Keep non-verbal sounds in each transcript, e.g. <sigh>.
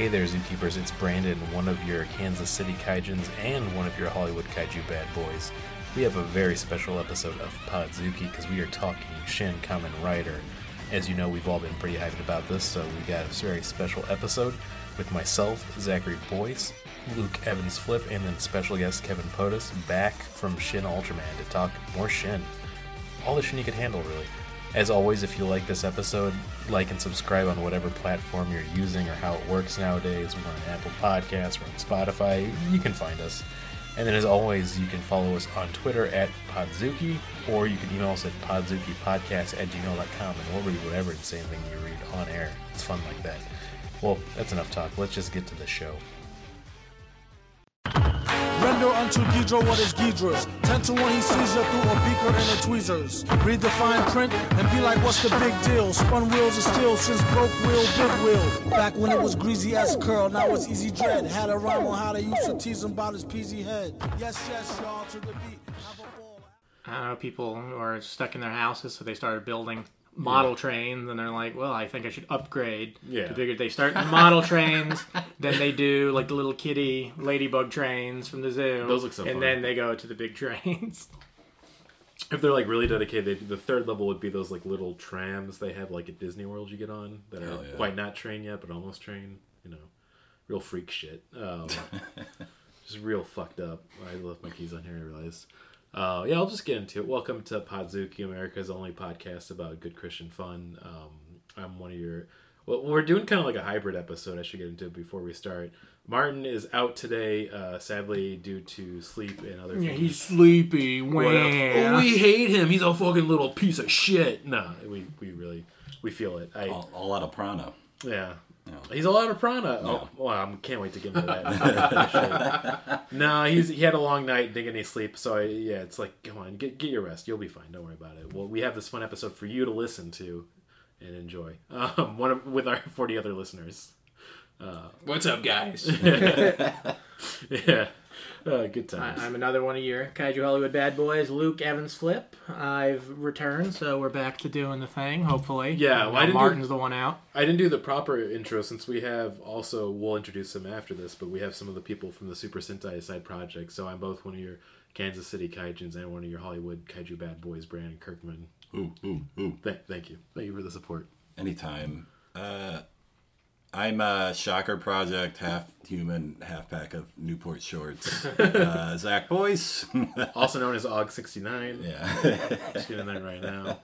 Hey there, zookeepers. It's Brandon, one of your Kansas City Kaijins and one of your Hollywood Kaiju bad boys. We have a very special episode of Podzooky because we are talking Shin Kamen Rider. As you know, we've all been pretty hyped about this, so we got a very special episode with myself, Zachary Boyce, Luke Evans Flip, and then special guest Kevin POTUS back from Shin Ultraman to talk more Shin. All the Shin you could handle, really. As always, if you like this episode, like and subscribe on whatever platform you're using or how it works nowadays. We're on Apple Podcasts, we're on Spotify, you can find us. And then, as always, you can follow us on Twitter at Podzooky, or you can email us at podzookypodcast at gmail.com, and we'll read whatever insane thing you read on air. It's fun like that. Well, that's enough talk. Let's just get to the show. Render unto Ghidra what is Ghidra's. Ten to one he sees you through a beaker and a tweezers. Read the fine print and be like, what's the big deal? Spun wheels of steel since broke wheel, big wheel. Back when it was greasy as curl, now it's easy dread. Had a rhyme on how they used to tease him about his peasy head. Yes, yes, y'all, to the beat. Have a ball. I don't know, people who are stuck in their houses, so they started building model trains, and they're like, well, I think I should upgrade Yeah. to bigger. They start in model trains, <laughs> then they do like the little kitty ladybug trains from the zoo. Those look so And fun. then they go to the big <laughs> trains. If they're like really dedicated, they, the third level would be those like little trams they have like at Disney World you get on that are yeah. quite not trained yet, but almost trained. You know, real freak shit. Um, <laughs> just real fucked up. I left my keys on here. I realized. Uh, yeah, I'll just get into it. Welcome to Podzooky, America's only podcast about good Christian fun. Um, I'm one of your. Well, we're doing kind of like a hybrid episode. I should get into it before we start. Martin is out today, uh, sadly due to sleep and other Yeah, things. he's sleepy. What. Oh, we hate him. He's a fucking little piece of shit. No, we, we really we feel it. I all, all out of prana. yeah. He's a lot of prana. Oh, well, I can't wait to get him that. <laughs> no, he's he had a long night, didn't get any sleep. So I, yeah, it's like, come on, get get your rest. You'll be fine. Don't worry about it. Well, we have this fun episode for you to listen to and enjoy. Um, <laughs> one of, with our forty other listeners. What's up, guys? <laughs> Yeah, <laughs> uh, good I- times. I'm another one a year. Kaiju Hollywood bad boys, Luke Evans Flip. I've returned, so we're back to doing the thing, hopefully. Yeah, well, I didn't do- Martin's the one out. I didn't do the proper intro since we have also we'll introduce them after this, but we have some of the people from the Super Sentai side project. So I'm both one of your Kansas City Kaijins and one of your Hollywood Kaiju bad boys, Brandon Kirkman. Ooh, ooh, ooh. Th- thank you, thank you for the support. Anytime. Uh, I'm a Shocker Project, half human, half pack of Newport shorts. <laughs> uh, Zach Boyce. <laughs> Also known as Og69. yeah. <laughs> Just getting that right now.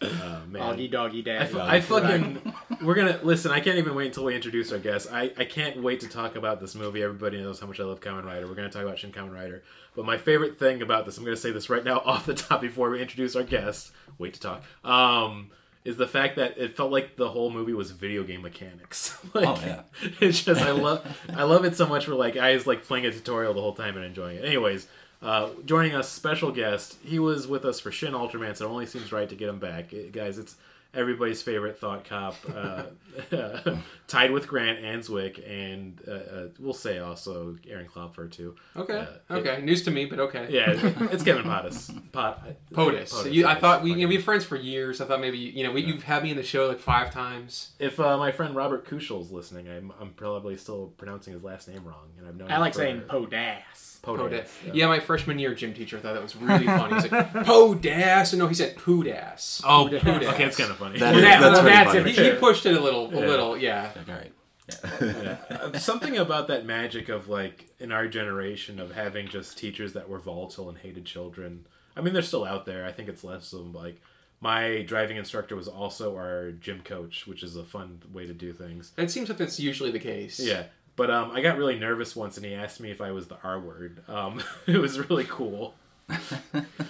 Man. Oggy doggy dad. I fucking we're gonna listen. I can't even wait until we introduce our guests. I, I can't wait to talk about this movie. Everybody knows how much I love Kamen Rider. We're gonna talk about Shin Kamen Rider. But my favorite thing about this, I'm gonna say this right now off the top before we introduce our guests. Wait to talk. Um, is the fact that it felt like the whole movie was video game mechanics. <laughs> like, Oh, yeah. <laughs> It's just I love I love it so much. Where like I was like playing a tutorial the whole time and enjoying it. Anyways. Uh, joining us, special guest. He was with us for Shin Ultraman, so it only seems right to get him back, Eh, guys. It's everybody's favorite thought cop, uh, <laughs> tied with Grant Answick, and uh, uh, we'll say also Aaron Klopfer too. Okay, Uh, okay, news to me, but okay. Yeah, it's Kevin Pottis. Pot, POTUS. you, I thought we you know, we've been friends for years. I thought maybe you know we, you've had me in the show like five times. If uh, my friend Robert Kushel's listening, I'm, I'm probably still pronouncing his last name wrong, and I've known. I like for- saying PODAS. PODAS. Yeah. my freshman year gym teacher thought that was really funny. He's like <laughs> PODAS, and no, he said PODAS. Oh, PODAS. okay, it's kind of funny. That Well, is- that- that's well, that's funny. He, he pushed it a little, a Yeah. little, yeah. All right. <laughs> Uh, something about that magic of like in our generation of having just teachers that were volatile and hated children. I mean, they're still out there. I think it's less of them. Like my driving instructor was also our gym coach, which is a fun way to do things. It seems like that's usually the case. Yeah, but um, I got really nervous once, and he asked me if I was the R word. Um, <laughs> it was really cool. <laughs>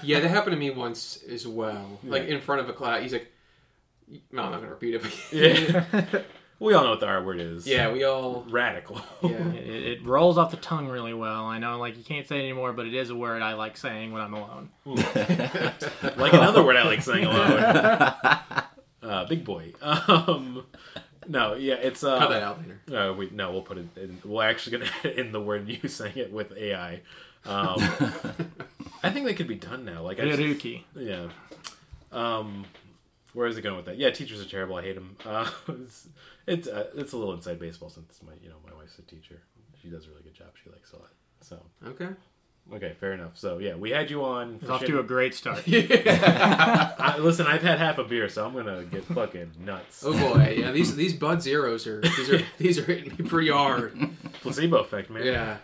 Yeah, that happened to me once as well. Like in front of a class, he's like, "No, I'm not gonna repeat it." But <laughs> Yeah, <laughs> we all know what the R word is. yeah, we all. radical. Yeah. <laughs> It, it rolls off the tongue really well. I know, like you can't say it anymore, but it is a word I like saying when I'm alone. like another word I like saying alone. uh, big boy. Um, no, yeah, it's uh, Cut that out later. Uh, we no, we'll put it. In, we're actually gonna in the word you saying it with AI. Um, I think they could be done now. Like, I just, yeah. Um, where is it going with that? Yeah, teachers are terrible. I hate them. Uh, <laughs> it's it's, uh, it's a little inside baseball since my you know my wife's a teacher. She does a really good job. She likes a lot. So Okay. okay, fair enough. So yeah, we had you on. It's off shit- to a great start. <laughs> I, <laughs> listen, I've had half a beer, so I'm gonna get fucking nuts. Oh boy, yeah. These these Bud Zeros are these are these are hitting me pretty hard. Placebo effect, man. Yeah.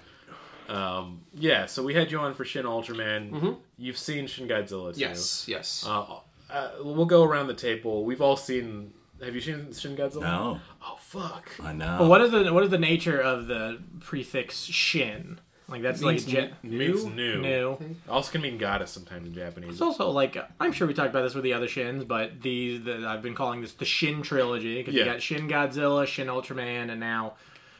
Um, yeah. So we had you on for Shin Ultraman. You've seen Shin Godzilla. Too. Yes. Yes. Uh, uh, we'll go around the table. We've all seen. Have you seen Shin Godzilla? No, Oh fuck. I know. But what is the what is the nature of the prefix shin? Like that's like Means a ge- It means new. new. Also can mean goddess sometimes in Japanese. It's also like I'm sure we talked about this with the other shins, but these the, I've been calling this the Shin trilogy because Yeah. you got Shin Godzilla, Shin Ultraman, and now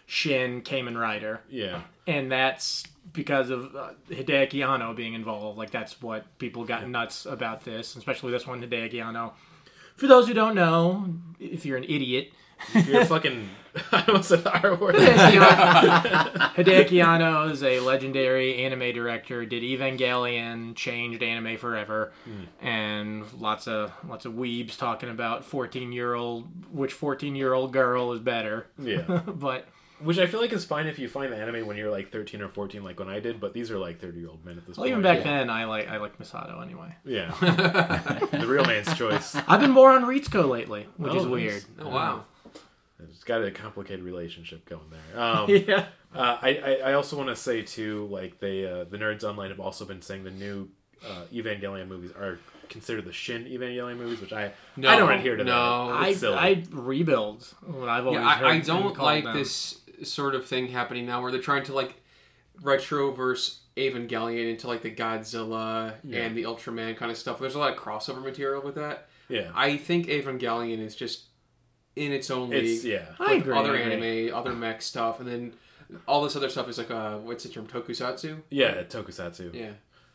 Shin Kamen Rider, yeah. and that's because of uh, Hideaki Anno being involved. Like that's what people got nuts about this, especially this one, Hideaki Anno. For those who don't know, if you're an idiot, If You're a fucking. <laughs> I almost said the R word. Hideaki Anno <laughs> is a legendary anime director. Did Evangelion, changed anime forever, and lots of lots of weebs talking about fourteen year old which fourteen year old girl is better. Yeah. <laughs> but Which I feel like is fine if you find the anime when you're like 13 or 14, like when I did. But these are like 30 year old men at this well, point. even back yeah. then, I like I like Misato anyway. Yeah. <laughs> the real man's choice. <laughs> I've been more on Ritsuko lately, which Oh, is weird. oh wow. It's got a complicated relationship going there. <laughs> Um, yeah. Uh, I, I I also want to say too, like they uh, the nerds online have also been saying the new uh, Evangelion movies are considered the Shin Evangelion movies, which I No, I don't adhere to no. that. I silly. I rebuild what I've always Yeah, heard I, I don't like them. this sort of thing happening now where they're trying to like retroverse Evangelion into like the Godzilla and the Ultraman kind of stuff. There's a lot of crossover material with that. yeah, I think Evangelion is just in its own league. it's yeah. I agree. Other anime, other mech stuff, and then all this other stuff is like uh, what's the term? Tokusatsu. Yeah, tokusatsu. Yeah.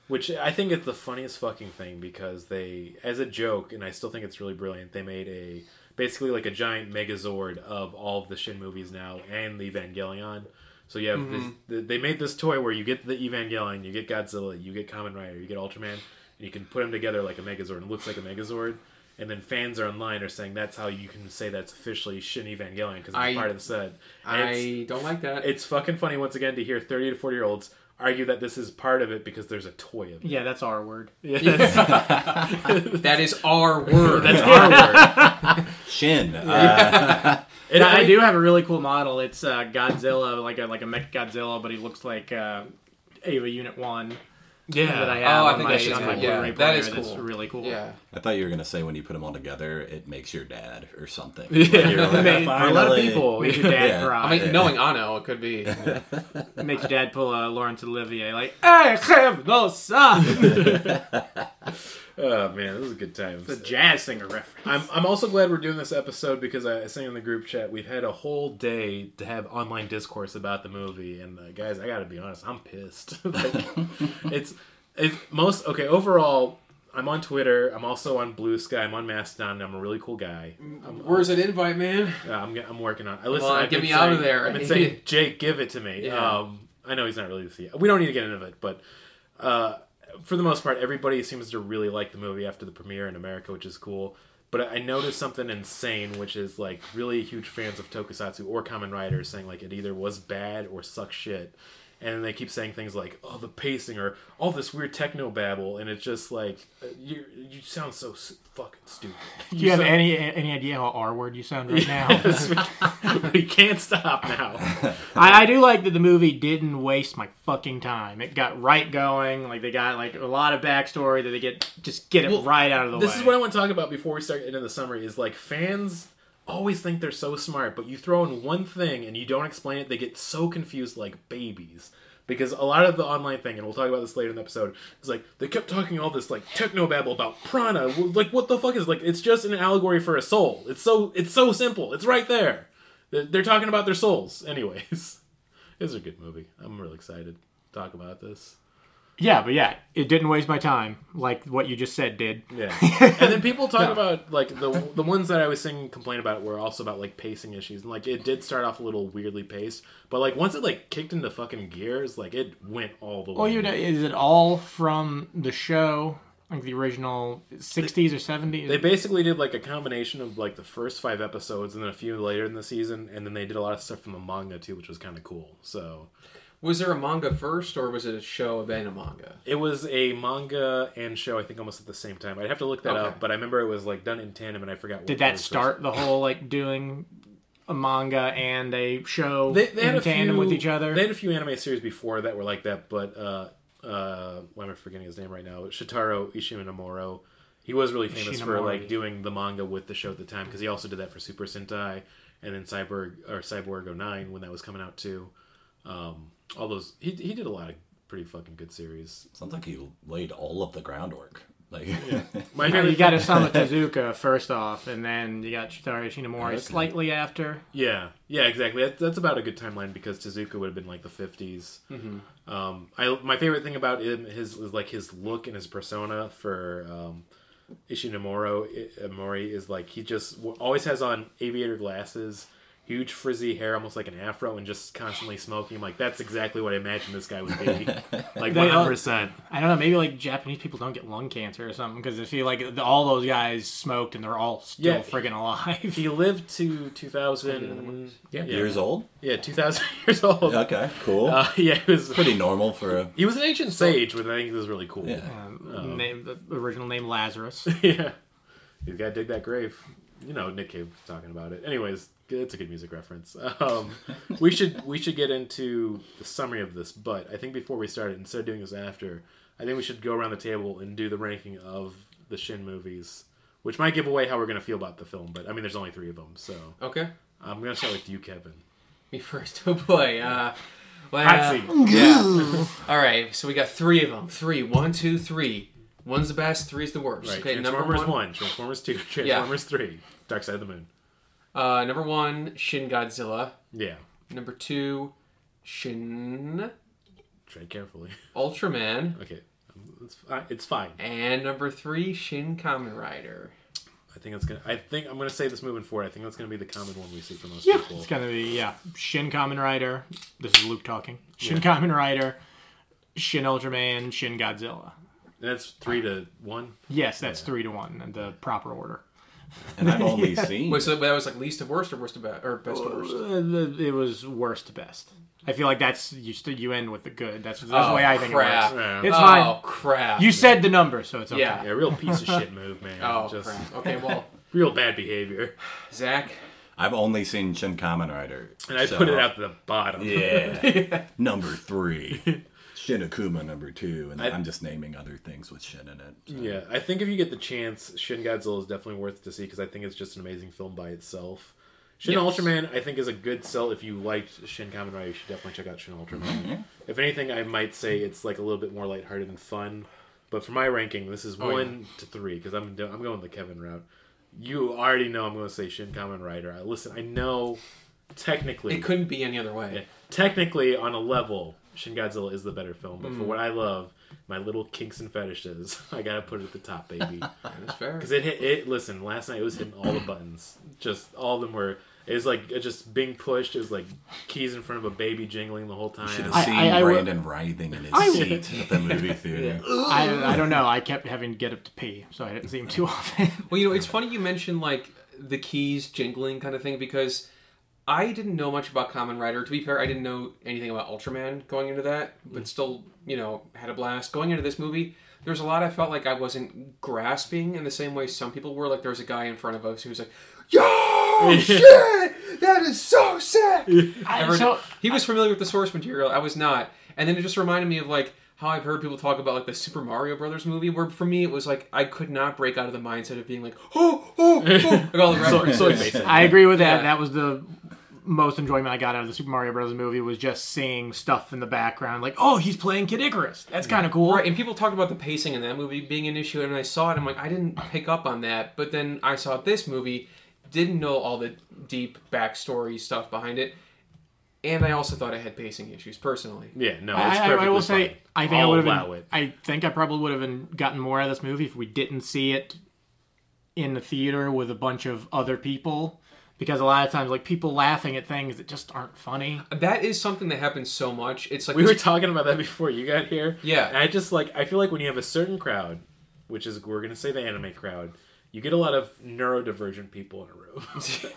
Which I think is the funniest fucking thing because they, as a joke, and I still think it's really brilliant, they made a basically like a giant Megazord of all of the Shin movies now and the Evangelion. So you have Mm-hmm. this, they made this toy where you get the Evangelion, you get Godzilla, you get Kamen Rider, you get Ultraman, and you can put them together like a Megazord. It looks like a Megazord. And then fans are online are saying that's how you can say that's officially Shin Evangelion because it's I- part of the set. And I don't like that. it's fucking funny once again to hear 30 to 40 year olds argue that this is part of it because there's a toy of it. Yeah, that's our word. <laughs> Yeah, <laughs> that is our word. that's our word. <laughs> Shin. Uh, And Yeah, I do have a really cool model. It's uh, Godzilla, like a like a mech Godzilla, but he looks like uh, Eva Unit One that I Yeah. have Oh, I on think my, that shit's on my cool. Yeah, Blu-ray that player. That's cool. really cool. yeah. I thought you were gonna say when you put them all together, it makes your dad or something. <laughs> Yeah. Like, like, <laughs> Made- For a lot of finally. people, Makes your dad Yeah. cry. I mean, knowing Anno, it could be. <laughs> makes your dad pull a Laurence Olivier, like, I have no son. Oh man, this is a good time. it's a jazz singer reference. I'm, I'm also glad we're doing this episode because I was saying in the group chat we've had a whole day to have online discourse about the movie and uh, guys I gotta be honest I'm pissed <laughs> like, <laughs> it's it's most okay overall I'm on Twitter I'm also on Blue Sky I'm on Mastodon I'm a really cool guy Where's that invite, man? Uh, I'm, I'm working on. I listen. I've get me out of there. I've been saying, <laughs> Jake, give it to me. Yeah. Um, I know he's not really the CEO. We don't need to get into it, but uh, for the most part, everybody seems to really like the movie after the premiere in America, which is cool. But I noticed something insane, which is like really huge fans of Tokusatsu or Kamen Rider saying like it either was bad or sucks shit. And then they keep saying things like, "Oh, the pacing," or all this weird techno babble, and it's just like, uh, you you sound so s- fucking stupid. <laughs> Do you have sound- any any idea how R word you sound right now? <laughs> we can't stop now. <laughs> I, I do like that the movie didn't waste my fucking time. It got right going. Like they got like a lot of backstory that they get just get it Well, right out of the This way. This is what I want to talk about before we start into the summary. Is like fans always think they're so smart, but you throw in one thing and you don't explain it, they get so confused like babies. Because a lot of the online thing, and we'll talk about this later in the episode, is like they kept talking all this like techno babble about prana. Like what the fuck is like? It's just an allegory for a soul. It's so it's so simple. It's right there. They're, talking about their souls, anyways. <laughs> Is a good movie. I'm really excited to talk about this. Yeah, but yeah, it didn't waste my time like what you just said did. Yeah, <laughs> and then people talk about like the the ones that I was saying complain about were also about like pacing issues, and like it did start off a little weirdly paced, but like once it like kicked into fucking gears, like it went all the way. Well, you know, is it all from the show like the original 60s or 70s. They basically did like a combination of like the first five episodes and then a few later in the season, and then they did a lot of stuff from the manga too, which was kind of cool. So Was there a manga first, or was it a show then a manga? it was a manga and show, I think, almost at the same time. I'd have to look that Okay. up, but I remember it was like done in tandem, and I forgot. What Did was that first. start the whole like doing a manga and a show They, they had in a tandem few, with each other? They had a few anime series before that were like that, but uh, uh, why am I forgetting his name right now? Shotaro Ishinomoro. He was really famous for like doing the manga with the show at the time because he also did that for Super Sentai and then Cyborg or Cyborg 09 when that was coming out too. Um, all those he he did a lot of pretty fucking good series. Sounds like he laid all of the groundwork. Like, <laughs> My You know, favorite you got thing- Osamu Tezuka first off, and then you got Shotaro Shinomori Okay. slightly after. Yeah, yeah, exactly. That, that's about a good timeline because Tezuka would have been like the 50s. Mm-hmm. Um, I my favorite thing about him his is like his look and his persona for um, Ishinomoro I- Mori is like he just always has on aviator glasses, huge frizzy hair, almost like an afro, and just constantly smoking. I'm Like that's exactly what I imagined this guy would be. <laughs> like They one all- hundred percent. I don't know, maybe like Japanese people don't get lung cancer or something because I feel like the, all those guys smoked and they're all still Yeah. friggin' alive. He lived to two thousand. Yeah, years old? Yeah, two thousand <laughs> years old. Okay, cool. Uh, yeah, it was Pretty normal for a. He was an ancient sage, which I think was really cool. Yeah. Um, name, the original name Lazarus. <laughs> yeah. He's got to dig that grave. You know, Nick Cave was talking about it. Anyways, it's a good music reference. Um, we should we should get into the summary of this, but I think before we start it, instead of doing this after, I think we should go around the table and do the ranking of the Shin movies, which might give away how we're going to feel about the film. But I mean, there's only three of them, so Okay. I'm going to start with you, Kevin. Me first. <laughs> Oh boy. Uh, well, Hot seat. Yeah. <laughs> All right. So we got three of them. Three. One, two, three. One's the best. Three's the worst. Right, Okay. Number Transformers one. one. Transformers two, Transformers three, Dark Side of the Moon. Uh, number one, Shin Godzilla. Yeah, Number two, Shin tread carefully. <laughs> Ultraman. Okay, it's fine. It's fine. And number three, Shin Kamen Rider. I think it's gonna. I think I'm gonna say this moving forward. I think that's gonna be the common one we see for most Yeah, people. it's gonna be yeah. Shin Kamen Rider. This is Luke talking. Shin Kamen Rider, Shin Ultraman, Shin Godzilla. And that's three to one. Yes, that's three to one in the proper order. And I've <laughs> only seen. Wait, so that was like least to worst or worst to best or best to worst? Uh, It was worst to best. I feel like that's you. St- you end with the good. That's, that's Oh, the way I think crap. it works. Yeah. It's oh fine. crap! You said the number, so it's okay. Yeah. Yeah, real piece of <laughs> shit move, man. Oh Just crap. Okay, well, <laughs> real bad behavior. Zach. I've only seen Shin Kamen Rider. And I so- put it at the bottom. Yeah. number three. Shin Akuma number two, and I- I'm just naming other things with Shin in it. so. Yeah, I think if you get the chance, Shin Godzilla is definitely worth to see because I think it's just an amazing film by itself. Shin Yes. Ultraman, I think, is a good sell. If you liked Shin Kamen Rider, you should definitely check out Shin Ultraman. Mm-hmm, if anything, I might say it's like a little bit more lighthearted and fun. But for my ranking, this is Oh, one to three because I'm I'm going the Kevin route. You already know I'm going to say Shin Kamen Rider. I, listen, I know technically It couldn't be any other way. yeah. Technically, on a level, Shin Godzilla is the better film. But for Mm. what I love, my little kinks and fetishes, <laughs> I gotta put it at the top, baby. <laughs> That's fair. Because it hit. It listen. Last night it was hitting all the buttons. Just all of them were. It was like it just being pushed. It was like keys in front of a baby jingling the whole time. Should have seen I- I would- Brandon writhing in his I- seat at the movie <laughs> theater. I, I don't know. I kept having to get up to pee, so I didn't see him too often. Well, you know, it's funny you mentioned like the keys jingling kind of thing because I didn't know much about Kamen Rider. To be fair, I didn't know anything about Ultraman going into that, but mm. still, you know, had a blast. Going into this movie, there's a lot I felt like I wasn't grasping in the same way some people were. Like there was a guy in front of us who was like, "Yo, <laughs> shit, that is so sick." I, Everyone- so, he was familiar with the source material. I was not. And then it just reminded me of like how I've heard people talk about like the Super Mario Brothers movie, where for me it was like I could not break out of the mindset of being like, oh, oh, oh, <laughs> like all the references. I agree with that. Yeah. That was the most enjoyment I got out of the Super Mario Bros. movie was just seeing stuff in the background, like, oh, he's playing Kid Icarus. That's kind of cool. Right, and people talked about the pacing in that movie being an issue, and I saw it. I'm like, I didn't pick up on that, but then I saw this movie, didn't know all the deep backstory stuff behind it, and I also thought it had pacing issues personally. yeah, no, it's I, I, I perfectly will say, fine. I think I'll I would have been. I think I probably would have gotten more out of this movie if we didn't see it in the theater with a bunch of other people, because a lot of times, like people laughing at things that just aren't funny. That is something that happens so much. It's like We this- were talking about that before you got here. Yeah. And I just like I feel like when you have a certain crowd which is we're to say the anime crowd, you get a lot of neurodivergent people in a room.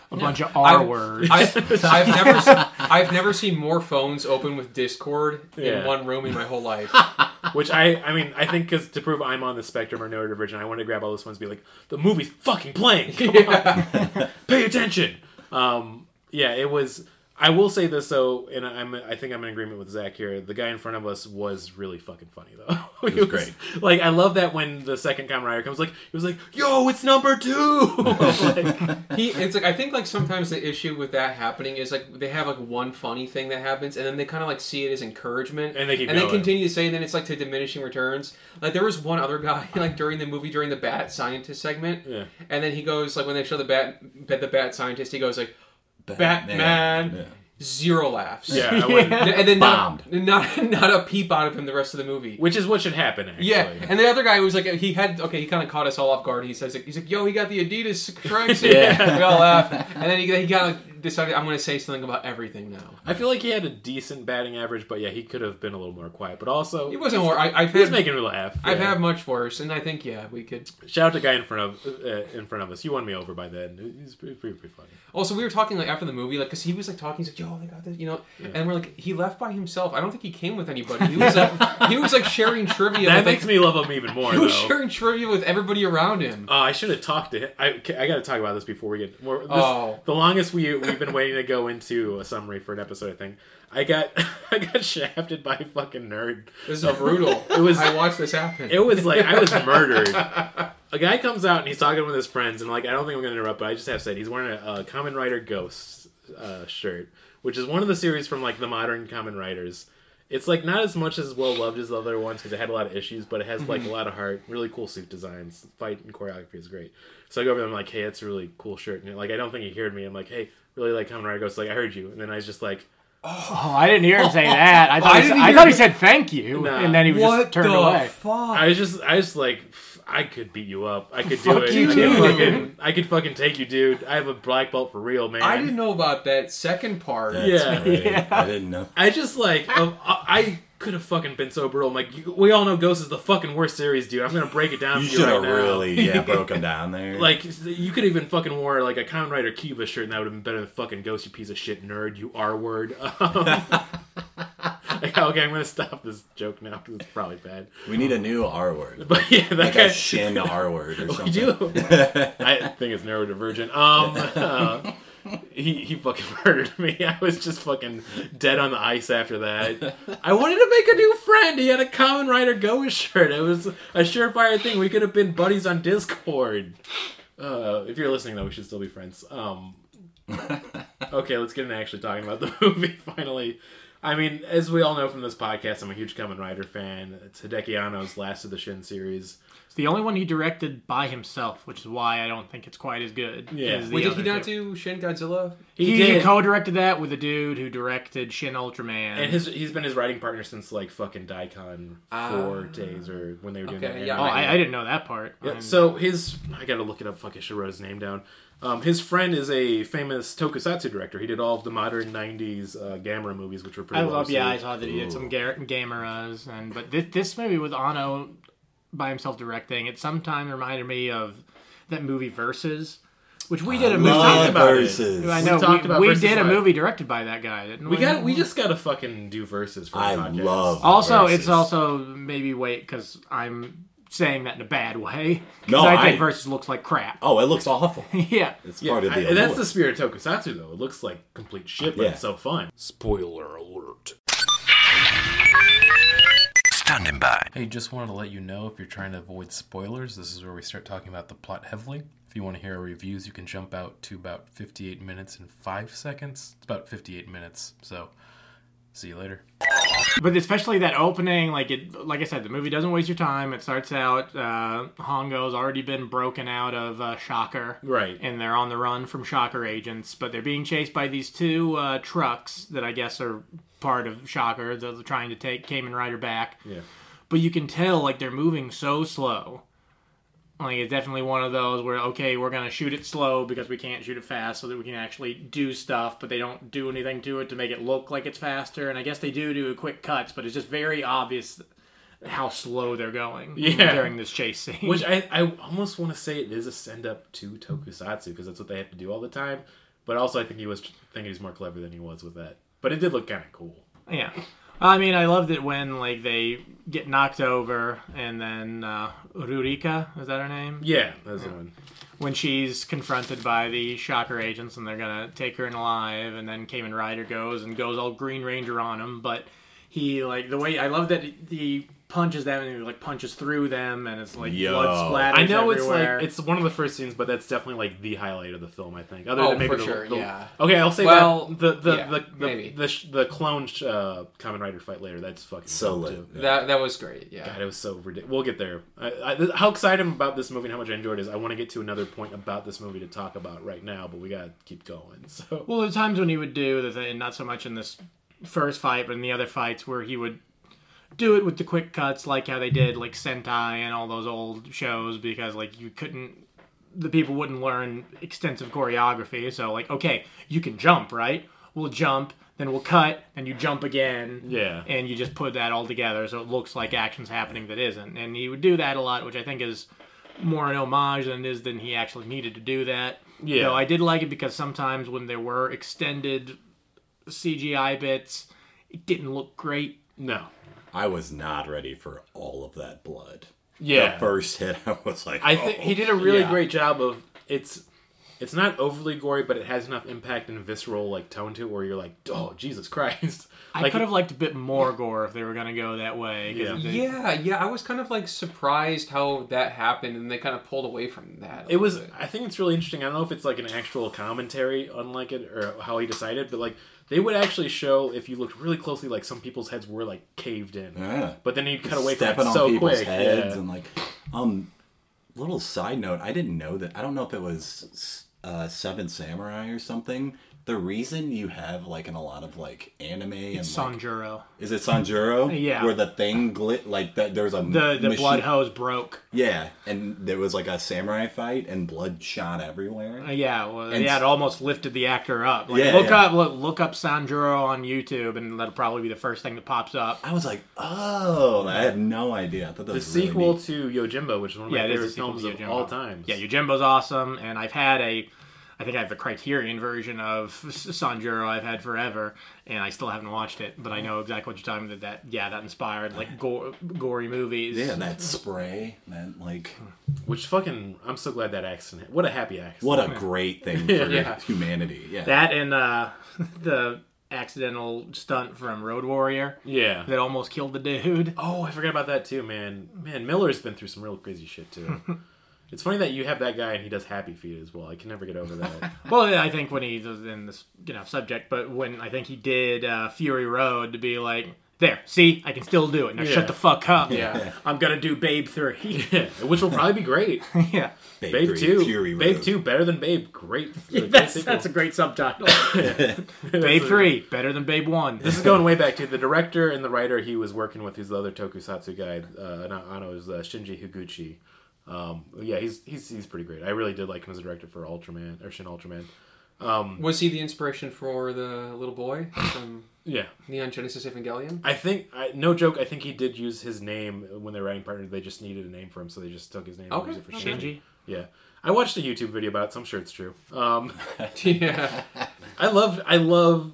<laughs> A bunch of R words. I, I've never, se- <laughs> I've never seen more phones open with Discord Yeah. in one room in my whole life. <laughs> which I, I mean, I think because to prove I'm on the spectrum or neurodivergent, I want to grab all those phones and be like, the movie's fucking playing. Come on, pay attention. Um, yeah, it was. I will say this though, and I'm I think I'm in agreement with Zach here. The guy in front of us was really fucking funny though. <laughs> He was great. Like I love that when the second Kamen Rider comes, like he was like, "Yo, it's number two. <laughs> like, He, it's like I think like sometimes the issue with that happening is like they have like one funny thing that happens and then they kind of like see it as encouragement And they keep and going. they continue to say and then it's like to diminishing returns. Like there was one other guy <laughs> like during the movie during the bat scientist segment, Yeah. and then he goes like when they show the bat the bat scientist he goes like Batman. Yeah. zero laughs. yeah, I <laughs> wouldn't- and then not, Bombed. <laughs> not not a peep out of him the rest of the movie. which is what should happen. Actually. Yeah, and the other guy was like, he had okay, he kind of caught us all off guard. He says, he's like, "Yo, he got the Adidas stripes." <laughs> Yeah. we all laugh, and then he, he kind of decided, "I'm going to say something about everything now." I feel like he had a decent batting average, but yeah, he could have been a little more quiet. But also, He wasn't. Wor- I, I've he was had, making me laugh. I've yeah. had much worse, and I think yeah, we could. Shout out to the guy in front of uh, in front of us. You won me over by then. He's pretty, pretty, pretty funny. Oh, also, we were talking like after the movie, like because he was like talking, he's like, "Yo, they got this," you know, and we're like, he left by himself. I don't think he came with anybody. He was like, <laughs> he was like sharing trivia. That with, makes like, me love him even more, He was sharing trivia with everybody around him. Oh, I should have talked to him. I, I got to talk about this before we get more. This, Oh. The longest we we've been waiting to go into a summary for an episode. I think I got <laughs> I got shafted by a fucking nerd. This is brutal. <laughs> It was I watched this happen. it was like I was murdered. <laughs> A guy comes out and he's talking with his friends, and like I don't think I'm gonna interrupt, but I just have to say he's wearing a, a Kamen Rider Ghost uh, shirt, which is one of the series from like the modern Kamen Riders. It's like not as much as well loved as the other ones because it had a lot of issues, but it has like a lot of heart. Really cool suit designs, fight and choreography is great. So I go over there, and I'm like, hey, it's a really cool shirt, and like I don't think he heard me. I'm like, hey, really like Kamen Rider Ghost? Like I heard you, and then I was just like, Oh, I didn't hear him say <laughs> that. I thought, I he, said, I thought he said thank you, Nah. and then he was just turned away. fuck? I was just, I was like, I could beat you up. I could do Fuck it. you I could fucking, I could fucking take you, dude. I have a black belt for real, man. I didn't know about that second part. That's Yeah. great. <laughs> Yeah. I didn't know. I just like um, I I could have fucking been so brutal. I'm like, we all know Ghost is the fucking worst series, dude. I'm gonna break it down You for you should right have now. really <laughs> yeah broken down there. Like you could even fucking wore like a Kamen Rider Kiva shirt, and that would have been better than fucking Ghost. You piece of shit nerd. You R word. Um, <laughs> like, okay, I'm gonna stop this joke now because it's probably bad. we need a new R word, <laughs> But yeah, that like guy. a shin R word or something. We do. I think it's neurodivergent. Um, uh, <laughs> he he fucking <laughs> murdered me. I was just fucking dead on the ice after that. <laughs> I wanted to make a new friend. He had a Kamen Rider Ghost shirt. It was a surefire thing. We could have been buddies on Discord. Uh, if you're listening, though, we should still be friends. Um, okay, let's get into actually talking about the movie. Finally, I mean, as we all know from this podcast, I'm a huge Kamen Rider fan. It's Hideaki Anno's last of the Shin series. It's the only one he directed by himself, which is why I don't think it's quite as good. Yeah. as the Wait, did he other not two. do Shin Godzilla? He, did. co-directed that with a dude who directed Shin Ultraman. And his he's been his writing partner since like fucking Daicon four days or when they were doing Okay, that. yeah, oh. I, I didn't know that part. Yeah, And- so his I gotta look it up. Fuck, I should wrote his name down. Um, his friend is a famous tokusatsu director. He did all of the modern '90s uh, Gamera movies, which were pretty. I well love. Yeah, I received. saw that he did some ga- Gameras, and but this, this movie with Anno by himself directing, it sometimes reminded me of that movie Versus, which we did a movie. talked about it. versus. I We know talked we, about we did a Live. movie directed by that guy. Didn't we? We got. We just gotta fucking do verses for the I podcast. love- Also, Versus. it's also maybe wait because I'm saying that in a bad way. No, I think I- Versus looks like crap. Oh, it looks awful. <laughs> yeah. It's Yeah, part of I- the. and that's the spirit of tokusatsu, though. It looks like complete shit, but Yeah. it's so fun. Spoiler alert. Standing by. Hey, just wanted to let you know if you're trying to avoid spoilers, this is where we start talking about the plot heavily. If you want to hear our reviews, you can jump out to about 58 minutes and 5 seconds. It's about 58 minutes, so see you later. But especially that opening, like it, like I said, the movie doesn't waste your time. It starts out, uh, Hongo's already been broken out of uh, Shocker, Right. And they're on the run from Shocker agents, but they're being chased by these two uh, trucks that I guess are part of Shocker. They're trying to take Kamen Rider back. Yeah. but you can tell like they're moving so slow. Like it's definitely one of those where okay, we're gonna shoot it slow because we can't shoot it fast, so that we can actually do stuff, but they don't do anything to it to make it look like it's faster. And I guess they do do quick cuts, but it's just very obvious how slow they're going Yeah. during this chase scene. Which I, I almost want to say it is a send up to Tokusatsu because that's what they have to do all the time. But also, I think he was thinking he's more clever than he was with that. But it did look kind of cool. Yeah. I mean, I loved it when like they get knocked over, and then uh, Ruriko is that her name? Yeah, that's the one. When she's confronted by the Shocker agents, and they're gonna take her in alive, and then Kamen Rider goes and goes all Green Ranger on him, but he like the way I love that he punches them and he like punches through them, and it's like Yo. blood splatters I know everywhere. it's like it's one of the first scenes, but that's definitely like the highlight of the film. I think. Other Oh, than maybe for the, sure, the- yeah. Okay, I'll say Well, that the the yeah, the, the, maybe. the, the clone uh, Kamen Rider fight later. That's fucking So lit. too. Yeah. That that was great. Yeah. God, it was so ridiculous. We'll get there. I, I, how excited I'm about this movie and how much I enjoyed it is I want to get to another point about this movie to talk about right now, but we gotta keep going. <laughs> So Well, there's times when he would do the thing, not so much in this first fight, but in the other fights where he would do it with the quick cuts, like how they did like Sentai and all those old shows, because like you couldn't, the people wouldn't learn extensive choreography. So like, okay, you can jump, right? We'll jump, then we'll cut, and you jump again. Yeah. And you just put that all together, so it looks like action's happening that isn't. And he would do that a lot, which I think is more an homage than it is than he actually needed to do that. Yeah. Though I did like it because sometimes when there were extended CGI bits, it didn't look great. no, I was not ready for all of that blood. yeah, The first hit, <laughs> I was like, I think oh. he did a really Yeah. great job of it's. It's not overly gory, but it has enough impact and visceral like tone to it where you're like, oh Jesus Christ! I could have liked a bit more gore if they were going to go that way. Yeah. they- Yeah, yeah, I was kind of like surprised how that happened, and they kind of pulled away from that. It was. bit. I think it's really interesting. I don't know if it's like an actual commentary, unlike it, or how he decided, but like they would actually show if you looked really closely, like some people's heads were like caved in, Yeah. but then you'd cut away from it so people's quick. heads yeah. and like, um, little side note, I didn't know that. I don't know if it was uh, Seven Samurai or something. The reason you have like in a lot of like anime and like, Sanjuro. is it Sanjuro? Yeah. Where the thing glit like that. There's a The the machine- blood hose broke. Yeah, and there was like a samurai fight and blood shot everywhere. Uh, yeah, well, And yeah, it almost lifted the actor up. Like, Yeah, look yeah. up, look, look up Sanjuro on YouTube, and that'll probably be the first thing that pops up. I was like, oh, I had no idea. I thought that The was really sequel neat. to Yojimbo, which is one of my Yeah, it is favorite a sequel films to of all time. Yeah, Yojimbo's awesome, and I've had a, I think I have the Criterion version of <laughs> Sanjuro I've had forever, and I still haven't watched it, but I know exactly what you're talking about. That yeah, that inspired like gore, gory movies. Yeah, that spray, that like, Which fucking, I'm so glad that accident. What a happy accident. what a great thing <laughs> for Yeah. humanity. Yeah, that and uh, <laughs> the accidental stunt from Road Warrior Yeah. that almost killed the dude. Oh, I forgot about that too, man. Man, Miller's been through some real crazy shit too. It's funny that you have that guy and he does Happy Feet as well. I can never get over that. <laughs> Well, I think when he was in this you know subject, but when I think he did uh, Fury Road to be like, there, see, I can still do it. Now Yeah. shut the fuck up. Yeah. <laughs> I'm gonna do Babe three. <laughs> yeah, which will probably be great. yeah. Babe, Babe 3, two, Fury Babe Road. two, better than Babe. Great. great That's, sequel. that's a great subtitle. Babe three better than Babe one. This is going way back to the director and the writer he was working with. Who's the other Tokusatsu guy? Uh, not Anno is uh, Shinji Higuchi. Um, yeah, he's he's he's pretty great. I really did like him as a director for Ultraman or Shin Ultraman. Was he the inspiration for the little boy from <laughs> Yeah, Neon Genesis Evangelion? I think I, no joke. I think he did use his name when they were writing partners. They just needed a name for him, so they just took his name Okay, used it for okay. Shinji. Shinji. Yeah, I watched a YouTube video about it, so I'm sure it's true. Um, <laughs> yeah. I love I love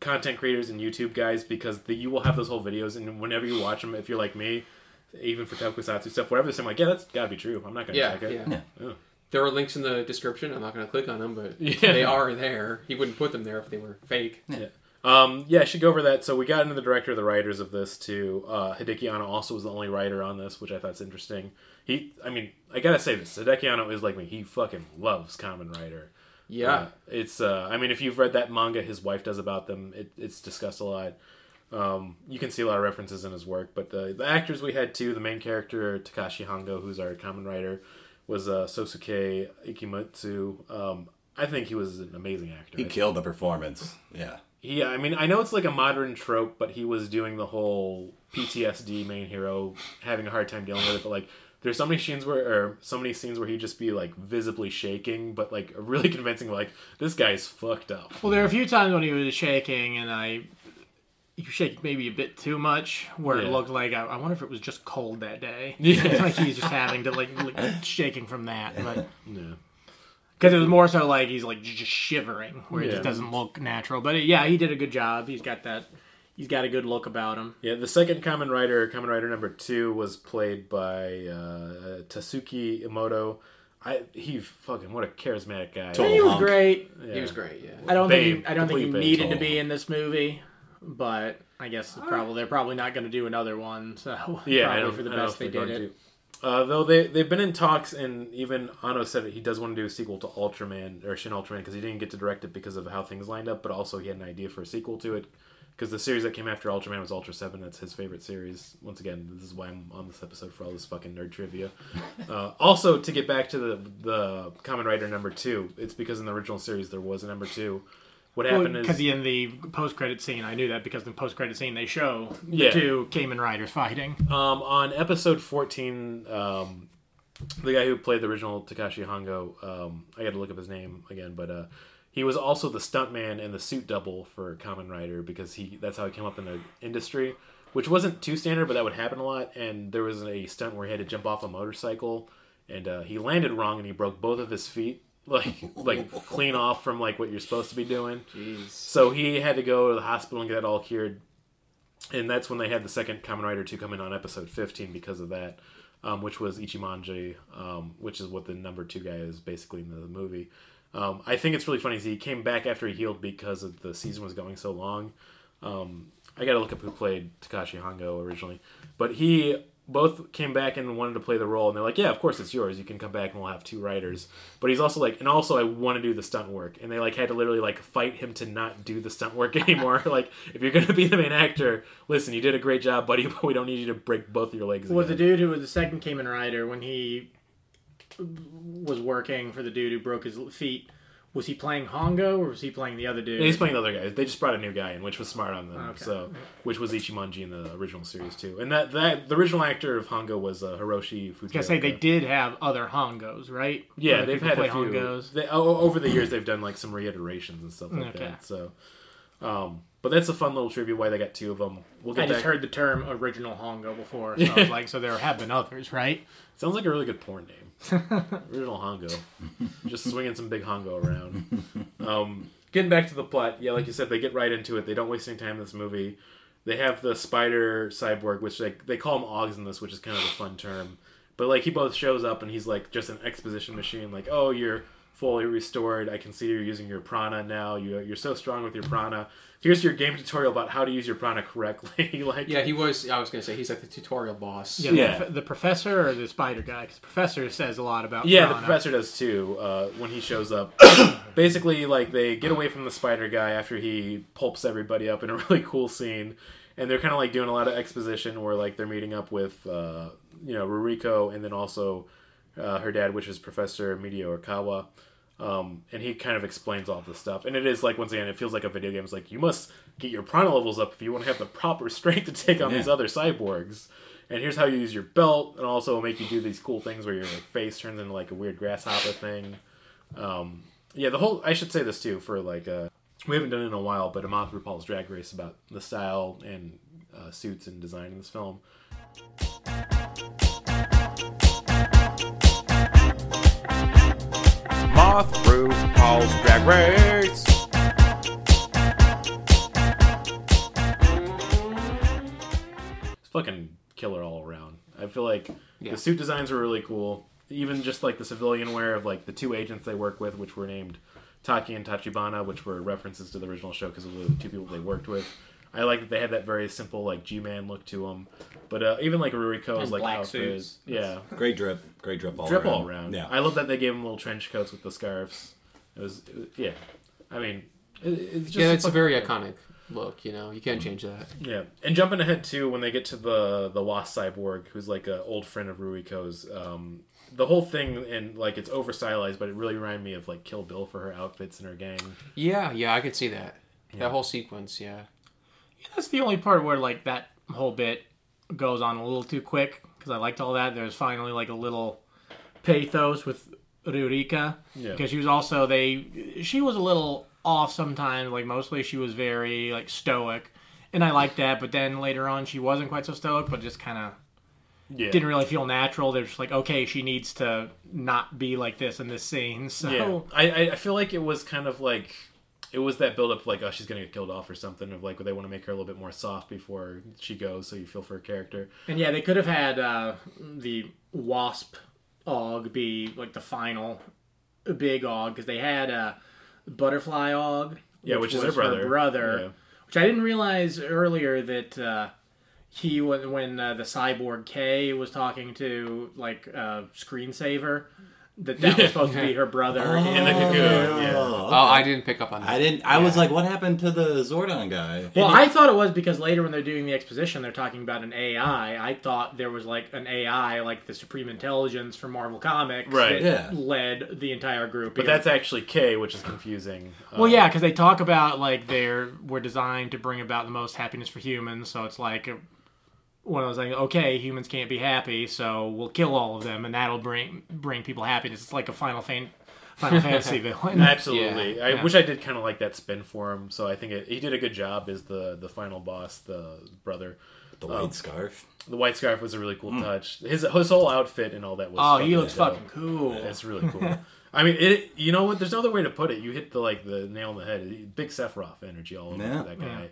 content creators and YouTube guys because the, you will have those whole videos, and whenever you watch them, if you're like me, even for tokusatsu stuff, whatever, they're like, yeah, that's gotta be true. I'm not gonna Yeah, check it. yeah. Oh. There are links in the description. I'm not going to click on them, but <laughs> Yeah. they are there. He wouldn't put them there if they were fake. Yeah. Um, yeah, I should go over that. So we got into the director, the writers of this too. Uh, Hideaki Anno also was the only writer on this, which I thought's interesting. He, I mean, I gotta say this: Hideaki Anno is like me. He fucking loves Kamen Rider. Yeah. Uh, it's. Uh, I mean, if you've read that manga his wife does about them, it, it's discussed a lot. Um, you can see a lot of references in his work. But the the actors we had too, the main character Takeshi Hongo, who's our Kamen Rider, was uh, Sosuke Ikematsu. Um, I think he was an amazing actor. He I killed the performance. Yeah. yeah, I mean, I know it's like a modern trope, but he was doing the whole PTSD main hero having a hard time dealing with it. But like, there's so many scenes where, or so many scenes where he just be like visibly shaking, but like <laughs> really convincing. Like this guy's fucked up. Well, there were a few times when he was shaking, and I, you shake maybe a bit too much, where it looked like I, I wonder if it was just cold that day. <laughs> Yeah. <laughs> like he's just having to like, like shaking from that, but Yeah. because it was more so like he's like just shivering, where it just doesn't look natural. But yeah, he did a good job. He's got that. He's got a good look about him. Yeah, the second Kamen Rider, Kamen Rider number two, was played by uh, Tasuku Emoto. I he fucking what a charismatic guy. Total He was hunk. great. Yeah. He was great. Yeah. I don't Babe, think he, I don't think he needed to be in this movie, but I guess it's probably they're probably not going to do another one. <laughs> So Yeah, I probably don't, for the best they think did they're it. going to. Uh, though they they've been in talks, and even Anno said that he does want to do a sequel to Ultraman or Shin Ultraman because he didn't get to direct it because of how things lined up, but also he had an idea for a sequel to it because the series that came after Ultraman was Ultra Seven. That's his favorite series. Once again, this is why I'm on this episode for all this fucking nerd trivia. <laughs> Uh, also, to get back to the the Kamen Rider number two, it's because in the original series there was a number two. What happened is Because in the post credit scene, I knew that because in the post credit scene they show the Yeah. two Kamen Riders fighting. Um, on episode 14, um, the guy who played the original Takeshi Hongo, um, I got to look up his name again, but uh, he was also the stuntman and the suit double for Kamen Rider because he that's how he came up in the industry, which wasn't too standard, but that would happen a lot. And there was a stunt where he had to jump off a motorcycle, and uh, he landed wrong and he broke both of his feet. Like, like clean off from like what you're supposed to be doing. Jeez. So he had to go to the hospital and get that all cured. And that's when they had the second Kamen Rider 2 come in on episode 15 because of that, um, which was Ichimonji, um, which is what the number two guy is basically in the movie. Um, I think it's really funny. He came back after he healed because of the season was going so long. Um, I got to look up who played Takeshi Hongo originally, but he both came back and wanted to play the role, and they're like, "Yeah, of course it's yours. You can come back and we'll have two writers." But he's also like, and also I want to do the stunt work, and they like had to literally like fight him to not do the stunt work <laughs> anymore. <laughs> like, if you're gonna be the main actor, listen, you did a great job, buddy, <laughs> but we don't need you to break both your legs. Was the dude who was the second Kamen Rider when he was working for the dude who broke his feet? Was he playing Hongo or was he playing the other dude? Yeah, he's playing the other guy. They just brought a new guy in, which was smart on them. Okay. So, which was Ichimonji in the original series too. And that that the original actor of Hongo was uh, Hiroshi Fujioka. I say they did have other Hongos, right? Yeah, they've had a few. Hongos. They, over the years, they've done like some reiterations and stuff like Okay. that. So, um, but that's a fun little trivia why they got two of them. We'll get I just back. heard the term original Hongo before, so I was <laughs> like, so there have been others, right? Sounds like a really good porn name. <laughs> Original Hongo. Just swinging some big Hongo around. <laughs> Um, getting back to the plot, yeah, like you said, they get right into it. They don't waste any time in this movie. They have the spider cyborg, which like they call him Augs in this, which is kind of a fun term. But like he both shows up and he's like just an exposition machine. Like, oh, you're fully restored. I can see you're using your prana now. You you're so strong with your prana. Here's your game tutorial about how to use your prana correctly. <laughs> like, Yeah, he was. I was gonna say he's like the tutorial boss. Yeah, Yeah. The, the professor or the spider guy? Because professor says a lot about Yeah, the professor does too. Uh, when he shows up, <coughs> basically, like they get away from the spider guy after he pulps everybody up in a <laughs> really cool scene, and they're kind of like doing a lot of exposition where like they're meeting up with uh, you know Ruriko and then also uh, her dad, which is Professor Midorikawa. Um, and he kind of explains all this stuff, and it is like once again, it feels like a video game. It's like you must get your prana levels up if you want to have the proper <laughs> strength to take on Yeah. these other cyborgs. And here's how you use your belt, and also it'll make you do these cool things where your like, face turns into like a weird grasshopper thing. Um, yeah, the whole I should say this too for like uh, we haven't done it in a while, but Amoth RuPaul's Drag Race about the style and uh, suits and design in this film. Moth through Paul's Drag Race. It's fucking killer all around. I feel like Yeah. the suit designs were really cool. Even just like the civilian wear of like the two agents they work with, which were named Taki and Tachibana, which were references to the original show because of the two people they worked with. I like that they had that very simple like G-man look to them, but uh, even like Ruriko's And like black outfit, suits. yeah, Great drip. Great drip all drip around. all around. Yeah. I love that they gave him little trench coats with the scarves. It was, it was- yeah. I mean, it, it's just yeah, it's a fucking very iconic look. You know, you can't change that. Yeah, and jumping ahead too, when they get to the the Wasp cyborg, who's like an old friend of Ruriko's, um, the whole thing and like it's over stylized, but it really reminded me of like Kill Bill for her outfits and her gang. Yeah, yeah, I could see that. That whole sequence, yeah. That's the only part where like that whole bit goes on a little too quick because I liked all that. There's finally like a little pathos with Ruriko Yeah. because she was also they she was a little off sometimes. Like mostly she was very like stoic, and I liked that. But then later on, she wasn't quite so stoic, but just kind of Yeah. didn't really feel natural. They're just like, okay, she needs to not be like this in this scene. <laughs> So Yeah, I, I I feel like it was kind of like it was that build up like oh she's gonna get killed off or something of like they want to make her a little bit more soft before she goes so you feel for her character. And yeah, they could have had uh, the Wasp Og be like the final big Og because they had uh, Butterfly Og, Yeah, which is her brother. brother, Yeah. which I didn't realize earlier that uh, he when when uh, the cyborg K was talking to like uh, screensaver. That that was supposed to be her brother. In the cocoon, yeah. Oh, I didn't pick up on that. I didn't. I was like, what happened to the Zordon guy? Well, I thought it was because later when they're doing the exposition, they're talking about an AI. I thought there was like an AI, like the Supreme Intelligence from Marvel Comics, Right. that Yeah. led the entire group. But that's actually K, which is confusing. well, Uh, yeah, because they talk about like they're were designed to bring about the most happiness for humans. So it's like one of those like, Okay, humans can't be happy, so we'll kill all of them, and that'll bring bring people happiness. It's like a Final Fan, Final Fantasy <laughs> villain. <laughs> Absolutely, I Yeah. wish I did kind of like that spin for him. So I think it, he did a good job as the the final boss, the brother. The white um, scarf. The white scarf was a really cool hmm. touch. His his whole outfit and all that was. Oh, he looks dope. fucking cool. It's really cool. I mean, it. You know what? There's no other way to put it. You hit the like the nail on the head. Big Sephiroth energy all over Yeah. that guy.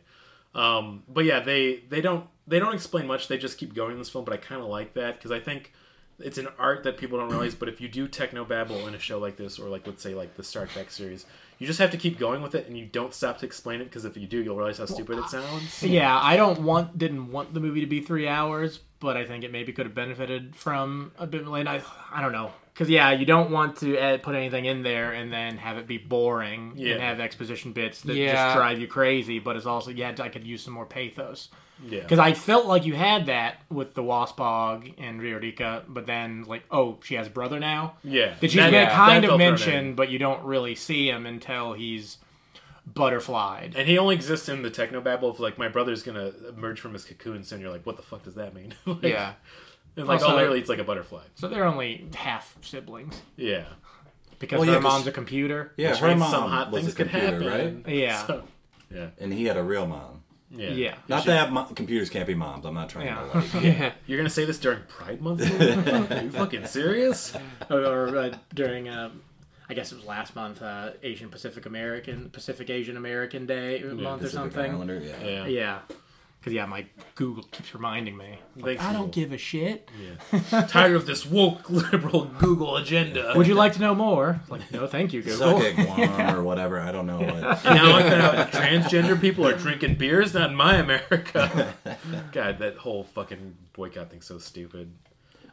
Um, but yeah, they they don't they don't explain much. They just keep going in this film. But I kind of like that because I think it's an art that people don't realize. But if you do techno babble in a show like this, or like let's say like the Star Trek series, you just have to keep going with it, and you don't stop to explain it because if you do, you'll realize how stupid it sounds. <laughs> Yeah, I don't want didn't want the movie to be three hours, but I think it maybe could have benefited from a bit more. I I don't know because yeah, you don't want to add, put anything in there and then have it be boring Yeah. and have exposition bits that Yeah. just drive you crazy. But it's also yeah, I could use some more pathos Yeah. because I felt like you had that with the wasp Waspog and Ruriko, but then like oh she has a brother now. Yeah. That she's That- gonna kind of felt thrown in. mention, but you don't really see him until he's butterflied. And he only exists in the technobabble of like my brother's gonna emerge from his cocoon soon. You're like, what the fuck does that mean? <laughs> Like, Yeah. And like, Also- oh, literally, it's like a butterfly. So they're only half siblings Yeah. because Well, her yeah, 'cause- mom's a computer. Yeah, Which her means mom some hot was things a could computer, happen. right? <laughs> Yeah. So, yeah. And he had a real mom. Yeah. Yeah. Not that mo- computers can't be moms. I'm not trying Yeah. to like. <laughs> Yeah. You're gonna say this during Pride Month? <laughs> Are you fucking serious? Or, or uh, during, uh, I guess it was last month, uh, Asian Pacific American Pacific Asian American Day month or Pacific something. Islander, yeah. Yeah. Yeah. Because yeah, my Google keeps reminding me. Thanks, I don't Google. give a shit. <laughs> Tired of this woke <laughs> liberal Google agenda. Would you like to know more? Like, no, thank you, Google. Suck it, Guam, or whatever. I don't know what. now I found out transgender people are drinking beers, not in my America. <laughs> God, that whole fucking boycott thing's so stupid.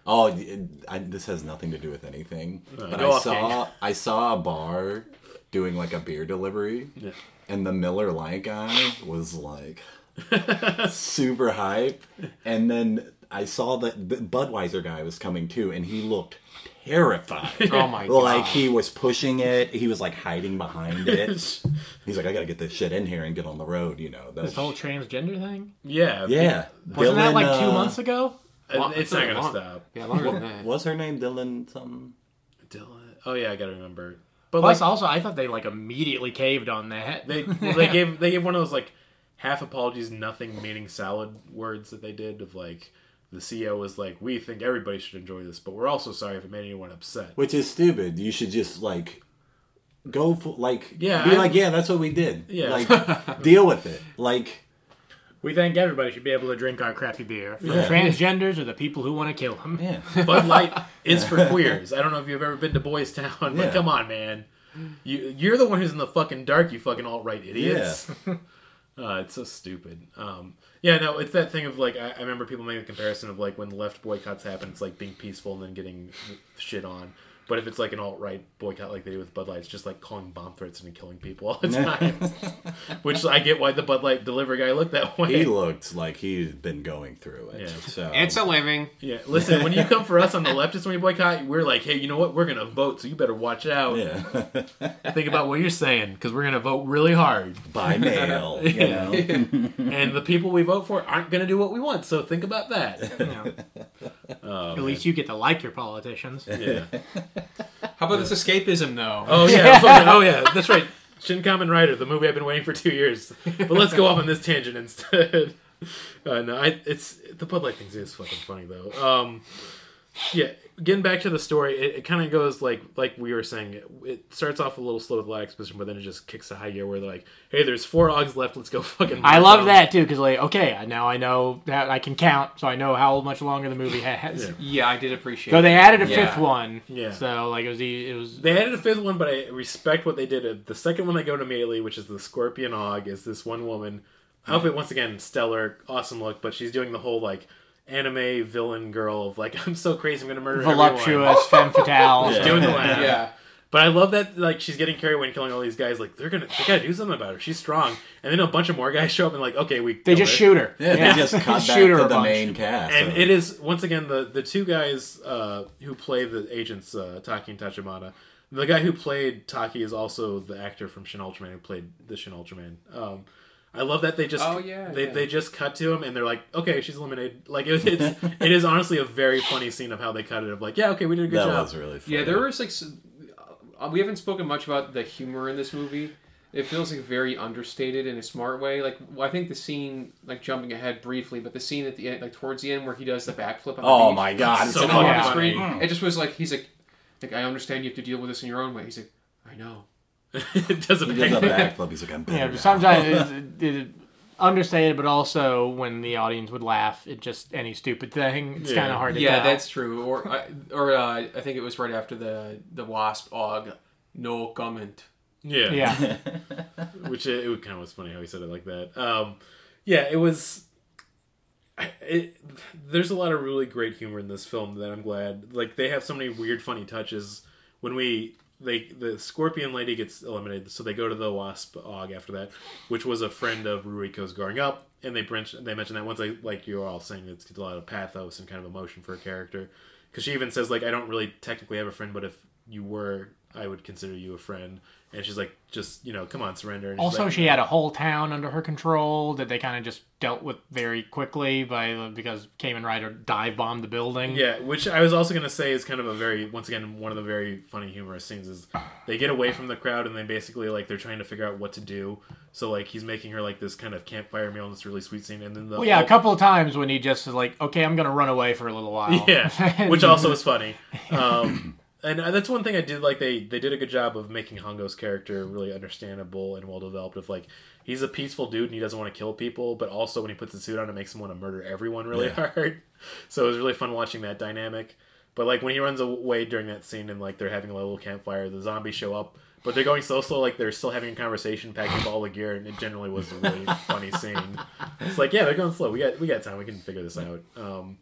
Oh, it, I, this has nothing to do with anything. but I off, saw I saw a bar doing like a beer delivery, Yeah. and the Miller Lite guy was like <laughs> super hype, and then I saw that the Budweiser guy was coming too, and he looked terrified. <laughs> Oh my god. Like he was pushing it, he was like hiding behind it. <laughs> He's like, I gotta get this shit in here and get on the road, you know. That's This whole transgender thing? Yeah. yeah. Wasn't that like two uh, months ago? It- It's not gonna Long- stop. Yeah, longer than that. Was her name Dylan something? Dylan. Oh yeah, I gotta remember. But Plus, like, also, I thought they like immediately caved on that. they well, they gave they gave one of those like half apologies, nothing meaning salad words that they did of like the CEO was like, we think everybody should enjoy this, but we're also sorry if it made anyone upset. Which is stupid. You should just like go for like Yeah, Be I- like, yeah, that's what we did. Yeah. Like deal with it. Like We think everybody should be able to drink our crappy beer. From Yeah. transgenders or the people who want to kill them. yeah. <laughs> Bud Light is for queers. I don't know if you've ever been to Boys Town, but Yeah. come on, man. You you're the one who's in the fucking dark. You fucking alt right idiots. <laughs> uh, it's so stupid. Um, yeah, no, it's that thing of like I, I remember people making a comparison of like when left boycotts happen, it's like being peaceful and then getting shit on. But if it's like an alt right boycott like they do with Bud Light, it's just like calling bomb threats and killing people all the time. <laughs> Which I get why the Bud Light delivery guy looked that way. He looked like he'd been going through it. Yeah. So It's a living. Yeah, listen, when you <laughs> come for us on the leftist when you boycott, we're like, hey, you know what? We're going to vote, so you better watch out. yeah. <laughs> Think about what you're saying, because we're going to vote really hard. By mail. You Yeah. know? And the people we vote for aren't going to do what we want, so think about that. You oh, know. At least you get to like your politicians. Yeah. <laughs> How about this escapism though? Oh, yeah. <laughs> fucking- oh, yeah. That's right. Shin Kamen Rider, the movie I've been waiting for two years. But let's go off on this tangent instead. <laughs> Uh, no, I, it's the Bud Light thing is fucking funny though. Um, yeah, getting back to the story, it, it kind of goes like like we were saying. It, it starts off a little slow with a lot of exposition, but then it just kicks a high gear where they're like, "Hey, there's four Ogs left. Let's go fucking." I love on." that too because like okay now I know that I can count so I know how much longer the movie has. Yeah. Yeah, I did appreciate. So they added a Yeah. fifth one. Yeah. So like it was e- it was They added a fifth one, but I respect what they did. Uh, The second one they go to immediately, which is the Scorpion Og, is this one woman. Outfit once again stellar, awesome look, but she's doing the whole like anime villain girl of like <laughs> I'm so crazy I'm gonna murder everyone. voluptuous <laughs> femme fatale. Yeah. doing the laugh. Yeah. But I love that like she's getting carried away and killing all these guys. Like they're gonna they gotta do something about her. She's strong. And then a bunch of more guys show up and like okay we They just her. shoot her. Yeah, they just <laughs> cut back Shoot her to the bunch. main cast. And so- it is once again the the two guys uh, who play the agents uh, Taki and Tachibana. The guy who played Taki is also the actor from Shin Ultraman who played the Shin Ultraman. Um, I love that they just Oh, yeah, they, yeah. they just cut to him and they're like okay she's eliminated like it, it's it is honestly a very funny scene of how they cut it of like yeah okay we did a good that job was really funny. Yeah, there was like s- uh, we haven't spoken much about the humor in this movie. It feels like very understated in a smart way. Like well, I think the scene, like jumping ahead briefly, but the scene at the end, like towards the end, where he does the backflip. On the Oh beach, my god! It's So and on the funny. screen, it just was like he's like, like I understand you have to deal with this in your own way. He's like, I know. <laughs> it doesn't He does a back backflip. He's like, I'm better Yeah, now. but sometimes <laughs> it, it, understated, but also when the audience would laugh at just any stupid thing, it's Yeah. kind of hard to Yeah, tell. that's true. Or I or uh, I think it was right after the the wasp og. No comment. yeah yeah. <laughs> which it, it kind of was funny how he said it like that. Um, yeah, it was. It, there's a lot of really great humor in this film that I'm glad. Like they have so many weird, funny touches. When we they the scorpion lady gets eliminated, so they go to the wasp og after that, which was a friend of Ruriko's growing up, and they branch, they mentioned that once I like you were all saying it's a lot of pathos and kind of emotion for a character, because she even says like I don't really technically have a friend, but if you were, I would consider you a friend. And she's like, just you know, come on, surrender. And Also, like, she had a whole town under her control that they kind of just dealt with very quickly by because Kamen Rider dive bombed the building. Yeah, which I was also gonna say is kind of a very once again one of the very funny humorous scenes is they get away from the crowd and they basically like they're trying to figure out what to do. So like he's making her like this kind of campfire meal and this really sweet scene and then the Well, yeah, a couple of times when he just is like, okay, I'm gonna run away for a little while. yeah, <laughs> which also is funny. Um, <laughs> and uh, that's one thing I did like. They they did a good job of making Hongo's character really understandable and well developed. Of like he's a peaceful dude and he doesn't want to kill people, but also when he puts the suit on, it makes him want to murder everyone really Yeah. <laughs> hard. So it was really fun watching that dynamic. But like when he runs away during that scene and like they're having a little campfire, the zombies show up. But they're going so slow, like they're still having a conversation, packing up all the gear, and it generally was a really <laughs> funny scene. It's like, yeah, they're going slow. We got we got time. We can figure this out. Um,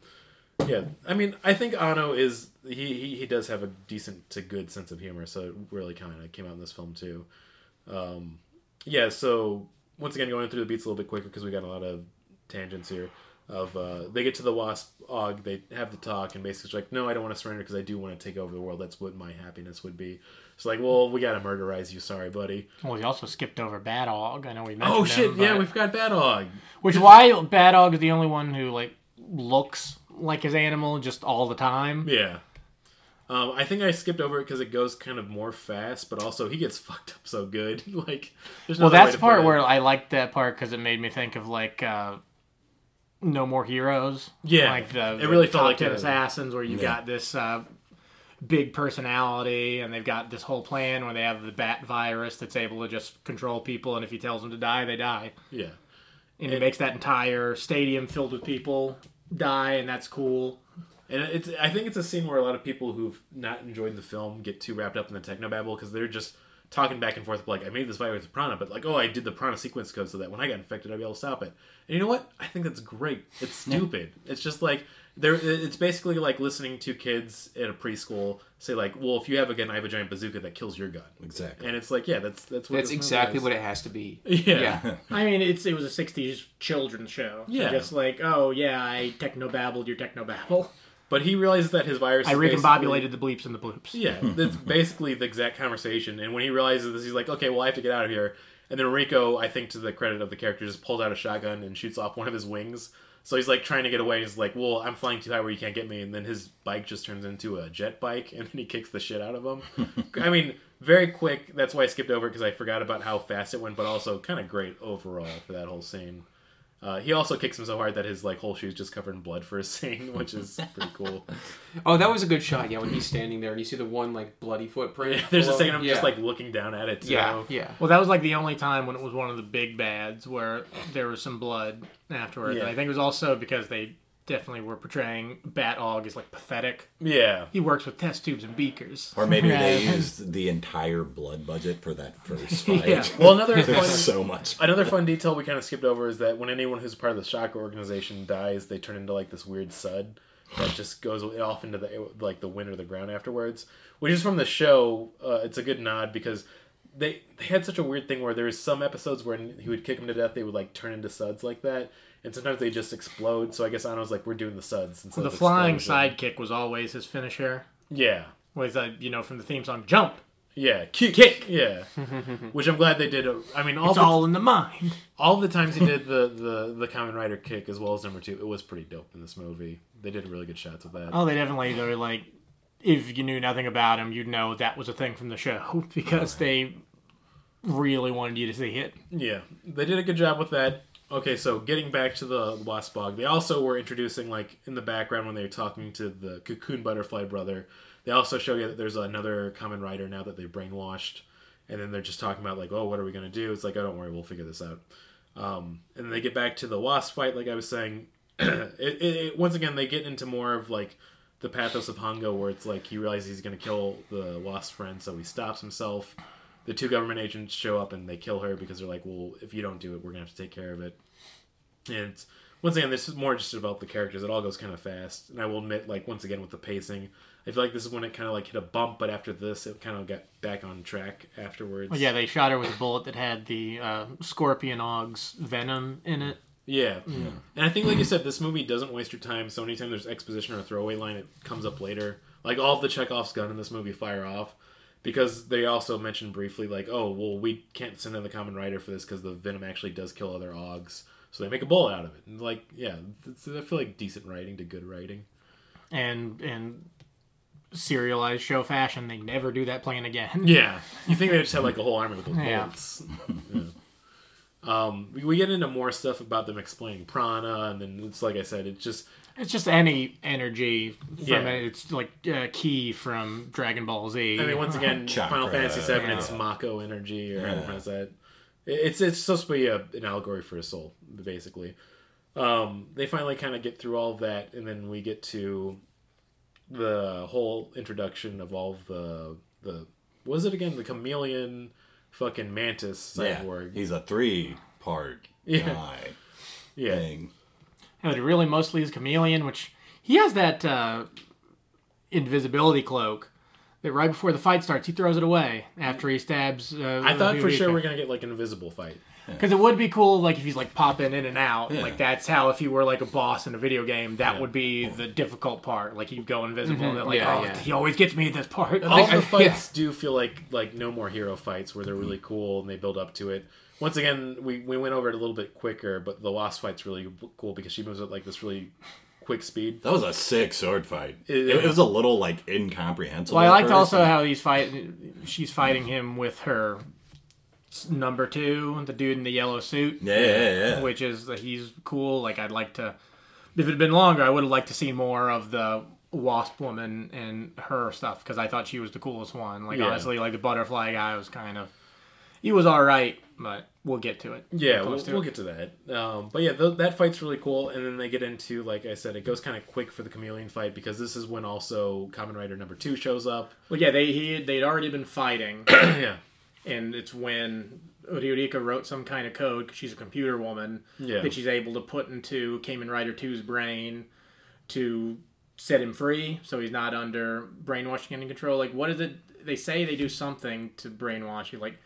yeah, I mean, I think Anno is he, he he does have a decent to good sense of humor, so it really kind of came out in this film too. Um, yeah, so once again, going through the beats a little bit quicker because we got a lot of tangents here. Of uh, they get to the wasp og, they have the talk, and basically it's like, no, I don't want to surrender because I do want to take over the world. That's what my happiness would be. It's like, well, we gotta murderize you. Sorry, buddy. Well, he also skipped over Bat Og. I know we mentioned Oh shit! him, yeah, we've got Bat Og. Which why Bat Og is the only one who like looks like his animal just all the time. Yeah. Um, I think I skipped over it because it goes kind of more fast, but also he gets <laughs> fucked up so good. <laughs> like, there's no Well, that's part where I liked that part because it made me think of like uh, No More Heroes. Yeah, like the, it really the felt like ten assassins where you Yeah. got this uh, big personality and they've got this whole plan where they have the bat virus that's able to just control people, and if he tells them to die, they die. yeah, And it makes that entire stadium filled with people die, and that's cool. and it's. I think it's a scene where a lot of people who've not enjoyed the film get too wrapped up in the techno technobabble because they're just talking back and forth like I made this virus with prana, but like oh I did the prana sequence code so that when I got infected I'd be able to stop it. And you know what? I think that's great. It's stupid. it's just like there. It's basically like listening to kids at a preschool say like, well if you have a gun, I have a giant bazooka that kills your gun. Exactly. And it's like yeah, that's that's what That's exactly is. what it has to be. <laughs> Yeah. <laughs> I mean, it's it was a '60s children's show. So Yeah. just like, oh yeah, I technobabbled your technobabble. But he realizes that his virus. I recombobulated the bleeps and the bloops. Yeah, that's <laughs> basically the exact conversation. And when he realizes this, he's like, "Okay, well, I have to get out of here." And then Ruriko, I think to the credit of the character, just pulls out a shotgun and shoots off one of his wings. So he's like trying to get away. He's like, "Well, I'm flying too high where you can't get me." And then his bike just turns into a jet bike, <laughs> and then he kicks the shit out of him. <laughs> I mean, very quick. That's why I skipped over because I forgot about how fast it went, but also kind of great overall for that whole scene. Uh, he also kicks him so hard that his like whole shoe's just covered in blood for a scene, <laughs> which is pretty cool. Oh, that was a good shot. Yeah, when he's standing there and you see the one like bloody footprint. There's a below second him. I'm yeah. just like looking down at it. Too. yeah, yeah. Well, that was like the only time when it was one of the big bads where there was some blood afterwards. Yeah. And I think it was also because they definitely were portraying Bat Og as like pathetic. yeah. He works with test tubes and beakers. Or maybe they used the entire blood budget for that first <laughs> fight. Yeah. Well, another <laughs> fun, so much. another fun detail we kind of skipped over is that when anyone who's part of the shock organization dies, they turn into like this weird sud that just goes off into the like the wind or the ground afterwards. Which is from the show. Uh, it's a good nod because they they had such a weird thing where there was some episodes where he would kick him to death, they would like turn into suds like that, and sometimes they just explode. So I guess Anno's like, we're doing the suds. instead the flying explosion. sidekick was always his finisher. Yeah. Was that you know from the theme song "Jump"? Yeah, kick, kick. Yeah, <laughs> which I'm glad they did. Uh, I mean, all It's the, all in the mind. all the times he <laughs> did the the the Kamen Rider kick as well as number two, it was pretty dope in this movie. They did really good shots of that. Oh, they definitely they were like, if you knew nothing about him, you'd know that was a thing from the show <laughs> because they really wanted you to see it. Yeah, they did a good job with that. Okay, so getting back to the Wasp Og, they also were introducing like in the background when they were talking to the Cocoon Butterfly brother. They also show you that there's another Kamen Rider now that they've brainwashed, and then they're just talking about like, oh, what are we gonna do? It's like, oh, don't worry, we'll figure this out. Um, and then they get back to the Wasp fight, like I was saying. <clears throat> it, it, it, once again, they get into more of like the pathos of Hongo, where it's like he realizes he's gonna kill the Wasp friend, so he stops himself the two government agents show up and they kill her because they're like, well, if you don't do it, we're gonna have to take care of it. And once again, this is more just about the characters. It all goes kind of fast, and I will admit, like once again with the pacing, I feel like this is when it kind of like hit a bump, but after this, it kind of got back on track afterwards. Well, yeah, they shot her with a bullet that had the uh, Scorpion Og's venom in it. Yeah. And I think, like you said, this movie doesn't waste your time. So anytime there's exposition or a throwaway line, it comes up later. Like all of the Chekhov's gun in this movie fire off. Because they also mentioned briefly, like, oh, well, we can't send in the Kamen Rider for this because the venom actually does kill other Ogs. So they make a bullet out of it. And, like, yeah, it's, I feel like decent writing to good writing. And and serialized show fashion, they never do that plan again. <laughs> Yeah. You think they just have, like, a whole army with those Yeah. bullets. <laughs> Yeah. Um, we, we get into more stuff about them explaining prana, and then it's like I said, it's just It's just any energy from Yeah. it. It's like uh, Ki from Dragon Ball Z. I mean, once again, Chakra. Final Fantasy VII, Yeah. it's Mako energy, or how to Yeah. pronounce that. It's it's supposed to be a, an allegory for a soul, basically. Um, they finally kind of get through all of that, and then we get to the whole introduction of all of the the was it again? The chameleon, fucking mantis Yeah, he's a three part Yeah. guy <laughs> Yeah, thing. But it really mostly is Chameleon, which he has that uh, invisibility cloak that right before the fight starts, he throws it away after he stabs. Uh, I thought for sure we're gonna get like an invisible fight. Because it would be cool, like if he's like popping in and out, Yeah. like that's how if he were like a boss in a video game, that would be the difficult part. Like he'd go invisible. They're like, Yeah, oh, yeah. he always gets me at this part. All the I- fights do feel like like no more hero fights where they're really cool and they build up to it. Once again, we, we went over it a little bit quicker, but the Wasp fight's really cool because she moves at like this really quick speed. That was a sick sword fight. It- It, it was a little like incomprehensible. Well, I liked first. also how he's fighting. She's fighting him with her number two, the dude in the yellow suit. Yeah, yeah, yeah. Which is that he's cool. Like I'd like to. If it had been longer, I would have liked to see more of the wasp woman and her stuff because I thought she was the coolest one. Like Yeah. honestly, like the butterfly guy was kind of. He was all right, but we'll get to it. Yeah, we'll, to we'll it. get to that. Um, but yeah, th- that fight's really cool, and then they get into like I said, it goes kind of quick for the chameleon fight because this is when also Kamen Rider number two shows up. Well, yeah, they he they'd already been fighting. <clears throat> yeah, and it's when Ruriko wrote some kind of code because she's a computer woman Yeah. that she's able to put into Kamen Rider 2's brain to set him free, so he's not under brainwashing and control. Like, what is it? They say they do something to brainwash you, like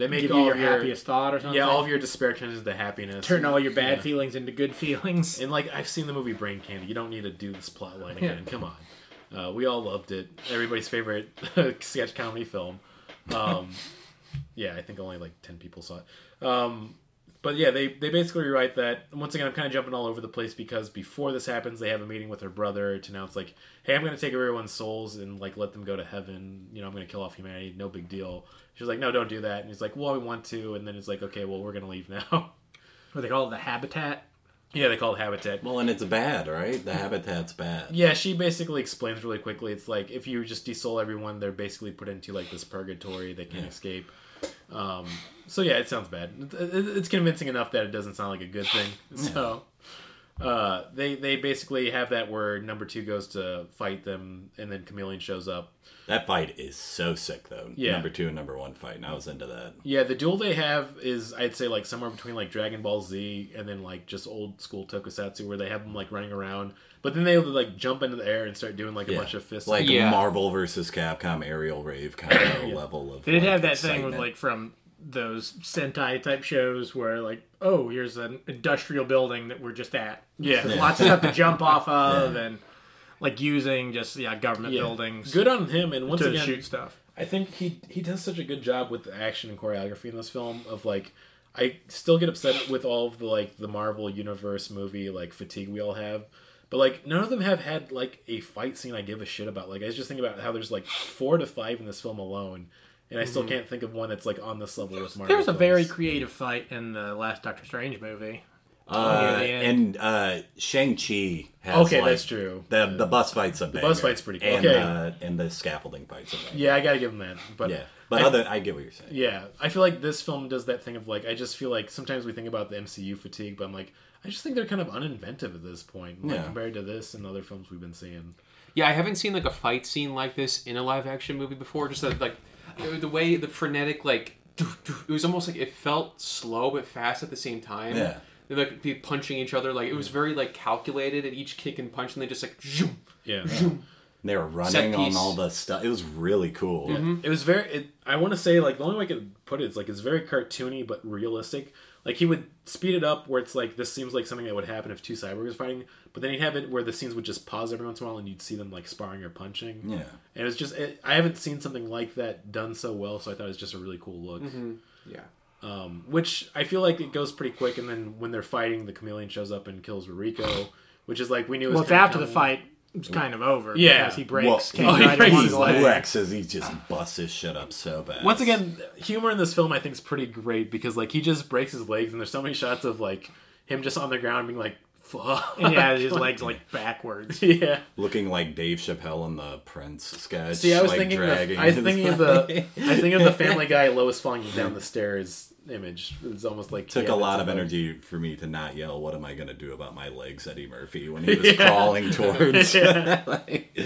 they make give all you your your happiest thought or something. yeah all of your despair turns into happiness. turn all your bad Yeah. feelings into good feelings. And like I've seen the movie Brain Candy. You don't need to do this plot line again. Come on. Uh, we all loved it. Everybody's favorite <laughs> sketch comedy film. Um, yeah, I think only like ten people saw it. Um, but yeah, they they basically write that. Once again, I'm kind of jumping all over the place because before this happens, they have a meeting with her brother to announce like, "Hey, I'm going to take everyone's souls and like let them go to heaven. You know, I'm going to kill off humanity. No big deal." She's like, "No, don't do that." And he's like, "Well, we want to." And then it's like, "Okay, well, we're going to leave now." <laughs> What they call it the habitat. yeah, they call it habitat. Well, and it's bad, right? The habitat's bad. Yeah, she basically explains really quickly. It's like if you just desoul everyone, they're basically put into like this purgatory. They can't escape. Um, so yeah, it sounds bad. It- it- It's convincing enough that it doesn't sound like a good thing. So uh, they they basically have that where number two goes to fight them, and then Chameleon shows up. That fight is so sick, though. Yeah. Number two and number one fight, and I was into that. Yeah, the duel they have is I'd say like somewhere between like Dragon Ball Z and then like just old school Tokusatsu where they have them like running around, but then they like jump into the air and start doing like a Yeah. bunch of fists. Like Yeah. Marvel versus Capcom aerial rave kind of <coughs> level of. They did like, have that thing with like from those Sentai type shows where like, oh, here's an industrial building that we're just at. Yeah. There's lots of stuff to jump off of and like using just yeah government Yeah. buildings Good on him, and once to again, shoot stuff. I think he he does such a good job with the action and choreography in this film. Of like, I still get upset with all of the like the Marvel universe movie like fatigue we all have, but like none of them have had like a fight scene I give a shit about. Like I was just thinking about how there's like four to five in this film alone, and I still can't think of one that's like on this level with Marvel. There was a very films. creative fight in the last Doctor Strange movie. Uh, near the end. and uh, Shang Chi has Okay, like, that's true. The the bus fight's a banger. bus fight's pretty cool. And, Okay. uh, and the scaffolding fight's a banger. yeah, I gotta give him that. But Yeah, but I- other I get what you're saying. Yeah, I feel like this film does that thing of like I just feel like sometimes we think about the MCU fatigue, but I'm like I just think they're kind of uninventive at this point, like Yeah. compared to this and other films we've been seeing. Yeah, I haven't seen like a fight scene like this in a live action movie before. Just that, like the way the frenetic like it was almost like it felt slow but fast at the same time. Yeah. They like be punching each other like it was very like calculated at each kick and punch, and they just like zoom. Yeah, Zoom. They were running on all the stuff. It was really cool. Mm-hmm. it was very. It, I want to say like the only way I could put it is like it's very cartoony but realistic. Like he would speed it up where it's like this seems like something that would happen if two cyborgs were fighting, but then he'd have it where the scenes would just pause every once in a while and you'd see them like sparring or punching. Yeah. and it's just it, I haven't seen something like that done so well, so I thought it was just a really cool look. Yeah. Um, which I feel like it goes pretty quick, and then when they're fighting, the chameleon shows up and kills Ruriko, which is like we knew. it was Well, it's kinda after the fight. It's kind of over. Yeah. because he breaks. Well, King oh, he breaks his the leg. way. Lex says he just busts his shit up so bad. Once again, humor in this film I think is pretty great because like he just breaks his legs, and there's so many shots of like him just on the ground being like, "Fuck." And yeah, his <laughs> legs like backwards. <laughs> yeah. looking like Dave Chappelle in the Prince sketch. See, I was like, thinking, the, dragging I was thinking of the, I think of the Family Guy Lois falling down the stairs image. It's almost like Took a lot of about- energy for me to not yell, "What am I gonna do about my legs?" Eddie Murphy when he <laughs> was crawling towards. <laughs> Yeah. <laughs> like,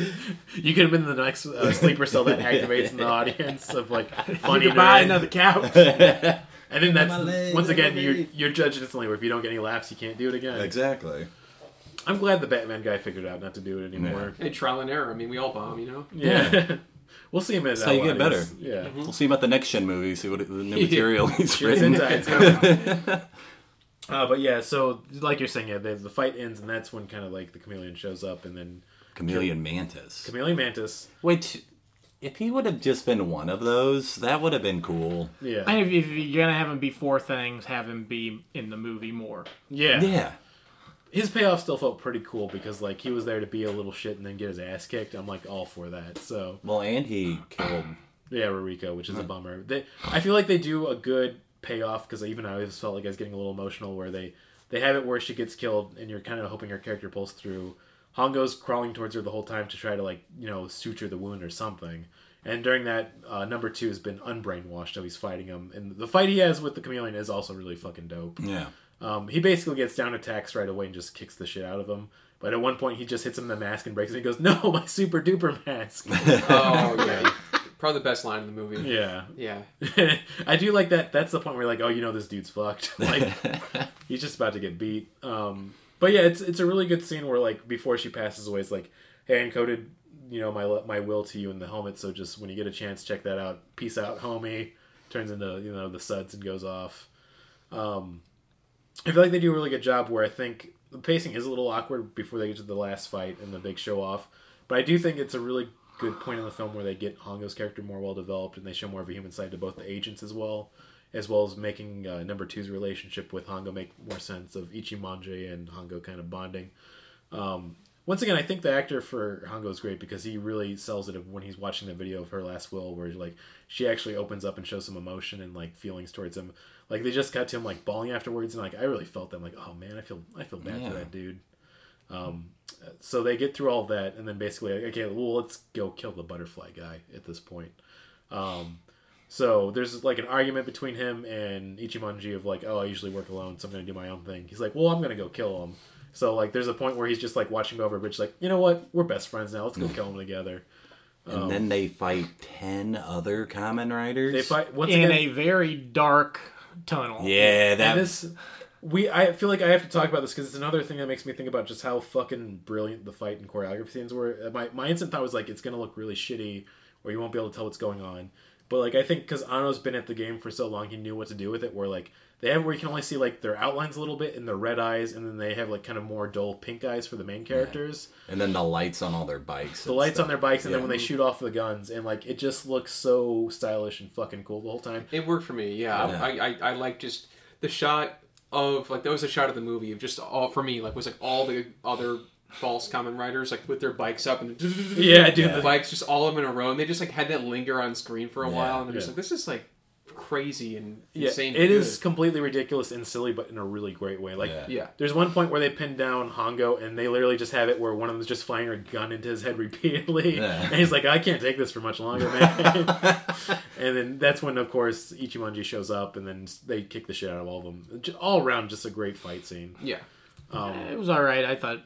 You could have been the next uh, sleeper cell that activates in the audience of like funny. You buy another couch. And then that's leg, once again you're you're judged instantly. Where if you don't get any laughs, you can't do it again. exactly. I'm glad the Batman guy figured out not to do it anymore. Hey, trial and error. I mean, we all bomb, you know. Yeah, we'll see him as how you get Outliers. better. Yeah, We'll see about the next Shin movie. See what the new <laughs> material he's written. it's <laughs> coming. Uh, but yeah, so like you're saying, yeah, the, the fight ends, and that's when kind of like the chameleon shows up, and then Chameleon Mantis. chameleon mantis. Which, if he would have just been one of those, that would have been cool. Yeah, And if, if you're gonna have him be four things, have him be in the movie more. yeah, Yeah. His payoff still felt pretty cool because like he was there to be a little shit and then get his ass kicked. I'm like all for that. So Well, and he killed. Yeah, Ruriko, which is a bummer. They, I feel like they do a good payoff because even I always felt like I was getting a little emotional where they they have it where she gets killed and you're kind of hoping her character pulls through. Hongo's crawling towards her the whole time to try to like you know suture the wound or something. And during that, uh, number two has been unbrainwashed, so he's fighting him. And the fight he has with the chameleon is also really fucking dope. Yeah. Um, he basically gets down attacks right away and just kicks the shit out of him. But at one point, he just hits him in the mask and breaks it. And he goes, "No, <laughs> my super duper mask." <laughs> Oh <laughs> yeah. Probably the best line in the movie. yeah, Yeah. I do like that. That's the point where you're like, oh, you know, this dude's fucked. Like, he's just about to get beat. Um, but yeah, it's it's a really good scene where like before she passes away, it's like, hey, I encoded, you know, my my will to you in the helmet. So just when you get a chance, check that out. Peace out, homie. Turns into you know the suds and goes off. Um, I feel like they do a really good job where I think the pacing is a little awkward before they get to the last fight and the big show off. But I do think it's a really good point in the film where they get Hongo's character more well developed and they show more of a human side to both the agents as well. as well as making uh, number two's relationship with Hongo make more sense of Ichimonji and Hongo kind of bonding. Um, once again, I think the actor for Hongo is great because he really sells it when he's watching the video of her last will, where like she actually opens up and shows some emotion and like feelings towards him. Like they just got to him like bawling afterwards, and like I really felt them. Like, oh man, I feel I feel bad Yeah. for that dude. Um, so they get through all that, and then basically, like, okay, well, let's go kill the butterfly guy at this point. Um, so there's like an argument between him and Ichimonji of like, oh, I usually work alone, so I'm gonna do my own thing. He's like, well, I'm gonna go kill him. So like, there's a point where he's just like watching over a bridge, like, you know what, we're best friends now. Let's go kill him together. And then they fight ten other Kamen Riders. They fight once in again. a very dark tunnel. Yeah, that and this, we I feel like I have to talk about this because it's another thing that makes me think about just how fucking brilliant the fight and choreography scenes were. My my instant thought was like, it's gonna look really shitty, or you won't be able to tell what's going on. But like I think because Anno's been at the game for so long, he knew what to do with it. Where like they have where you can only see like their outlines a little bit and their red eyes, and then they have like kind of more dull pink eyes for the main characters. and then the lights on all their bikes. The lights on their bikes, and then when they shoot off the guns, and like it just looks so stylish and fucking cool the whole time. It worked for me. Yeah, Yeah. I, I I like just the shot of like that was a shot of the movie of just all for me like was like all the other false Kamen Riders like with their bikes up and <laughs> Yeah, dude, the the- bikes just all of them in a row and they just like had that linger on screen for a Yeah, while and they're just like this is like crazy and Yeah, insane. it is completely ridiculous and silly, but in a really great way. Like, Yeah. Yeah. there's one point where they pin down Hongo, and they literally just have it where one of them's just firing a gun into his head <laughs> repeatedly, Yeah. and he's like, "I can't take this for much longer, man." <laughs> and then that's when, of course, Ichimonji shows up, and then they kick the shit out of all of them. All around, just a great fight scene. Yeah. Um, it was all right. I thought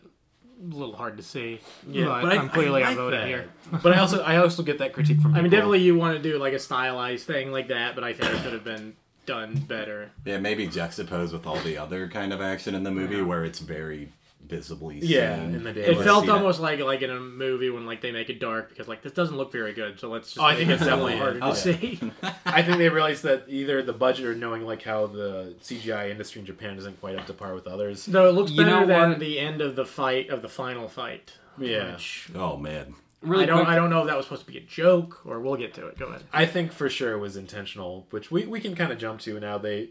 a little hard to see. Yeah, but, I'm clearly like outvoted that. here. but I also, I also get that critique from. I mean, people. definitely you want to do like a stylized thing like that, but I think it could have been done better. Yeah, maybe juxtaposed with all the other kind of action in the movie where it's very visibly Yeah, seen. in the day. It felt see that. almost like like in a movie when like they make it dark because like this doesn't look very good. So let's just Oh, I think it's definitely- harder to oh, see. <laughs> <laughs> I think they realized that either the budget or knowing like how the CGI industry in Japan isn't quite up to par with others. Though it looks You better know than what? the end of the fight of the final fight. Yeah. Which Oh man. Really I don't quick, I don't know if that was supposed to be a joke or we'll get to it. Go ahead. I think for sure it was intentional, which we, we can kind of jump to now. They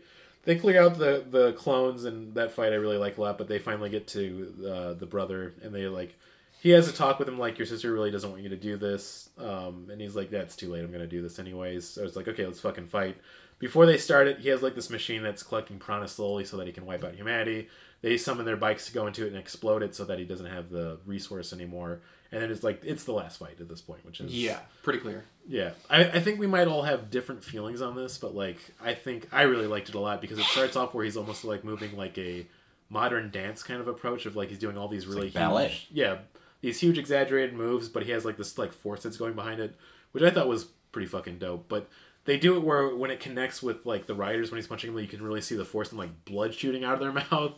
they clear out the, the clones and that fight I really like a lot, but they finally get to uh, the brother and they like he has a talk with him like your sister really doesn't want you to do this, um, and he's like that's too late. I'm gonna do this anyways. So it's like okay, let's fucking fight. Before they start it, he has like this machine that's collecting prana slowly so that he can wipe out humanity. They summon their bikes to go into it and explode it so that he doesn't have the resource anymore. And then it's like it's the last fight at this point, which is Yeah, pretty clear. yeah, I, I think we might all have different feelings on this, but like I think I really liked it a lot because it starts off where he's almost like moving like a modern dance kind of approach of like he's doing all these really like ballet. huge, yeah, these huge exaggerated moves, but he has like this like force that's going behind it, which I thought was pretty fucking dope. But they do it where when it connects with like the riders when he's punching them, you can really see the force and like blood shooting out of their <laughs> mouth.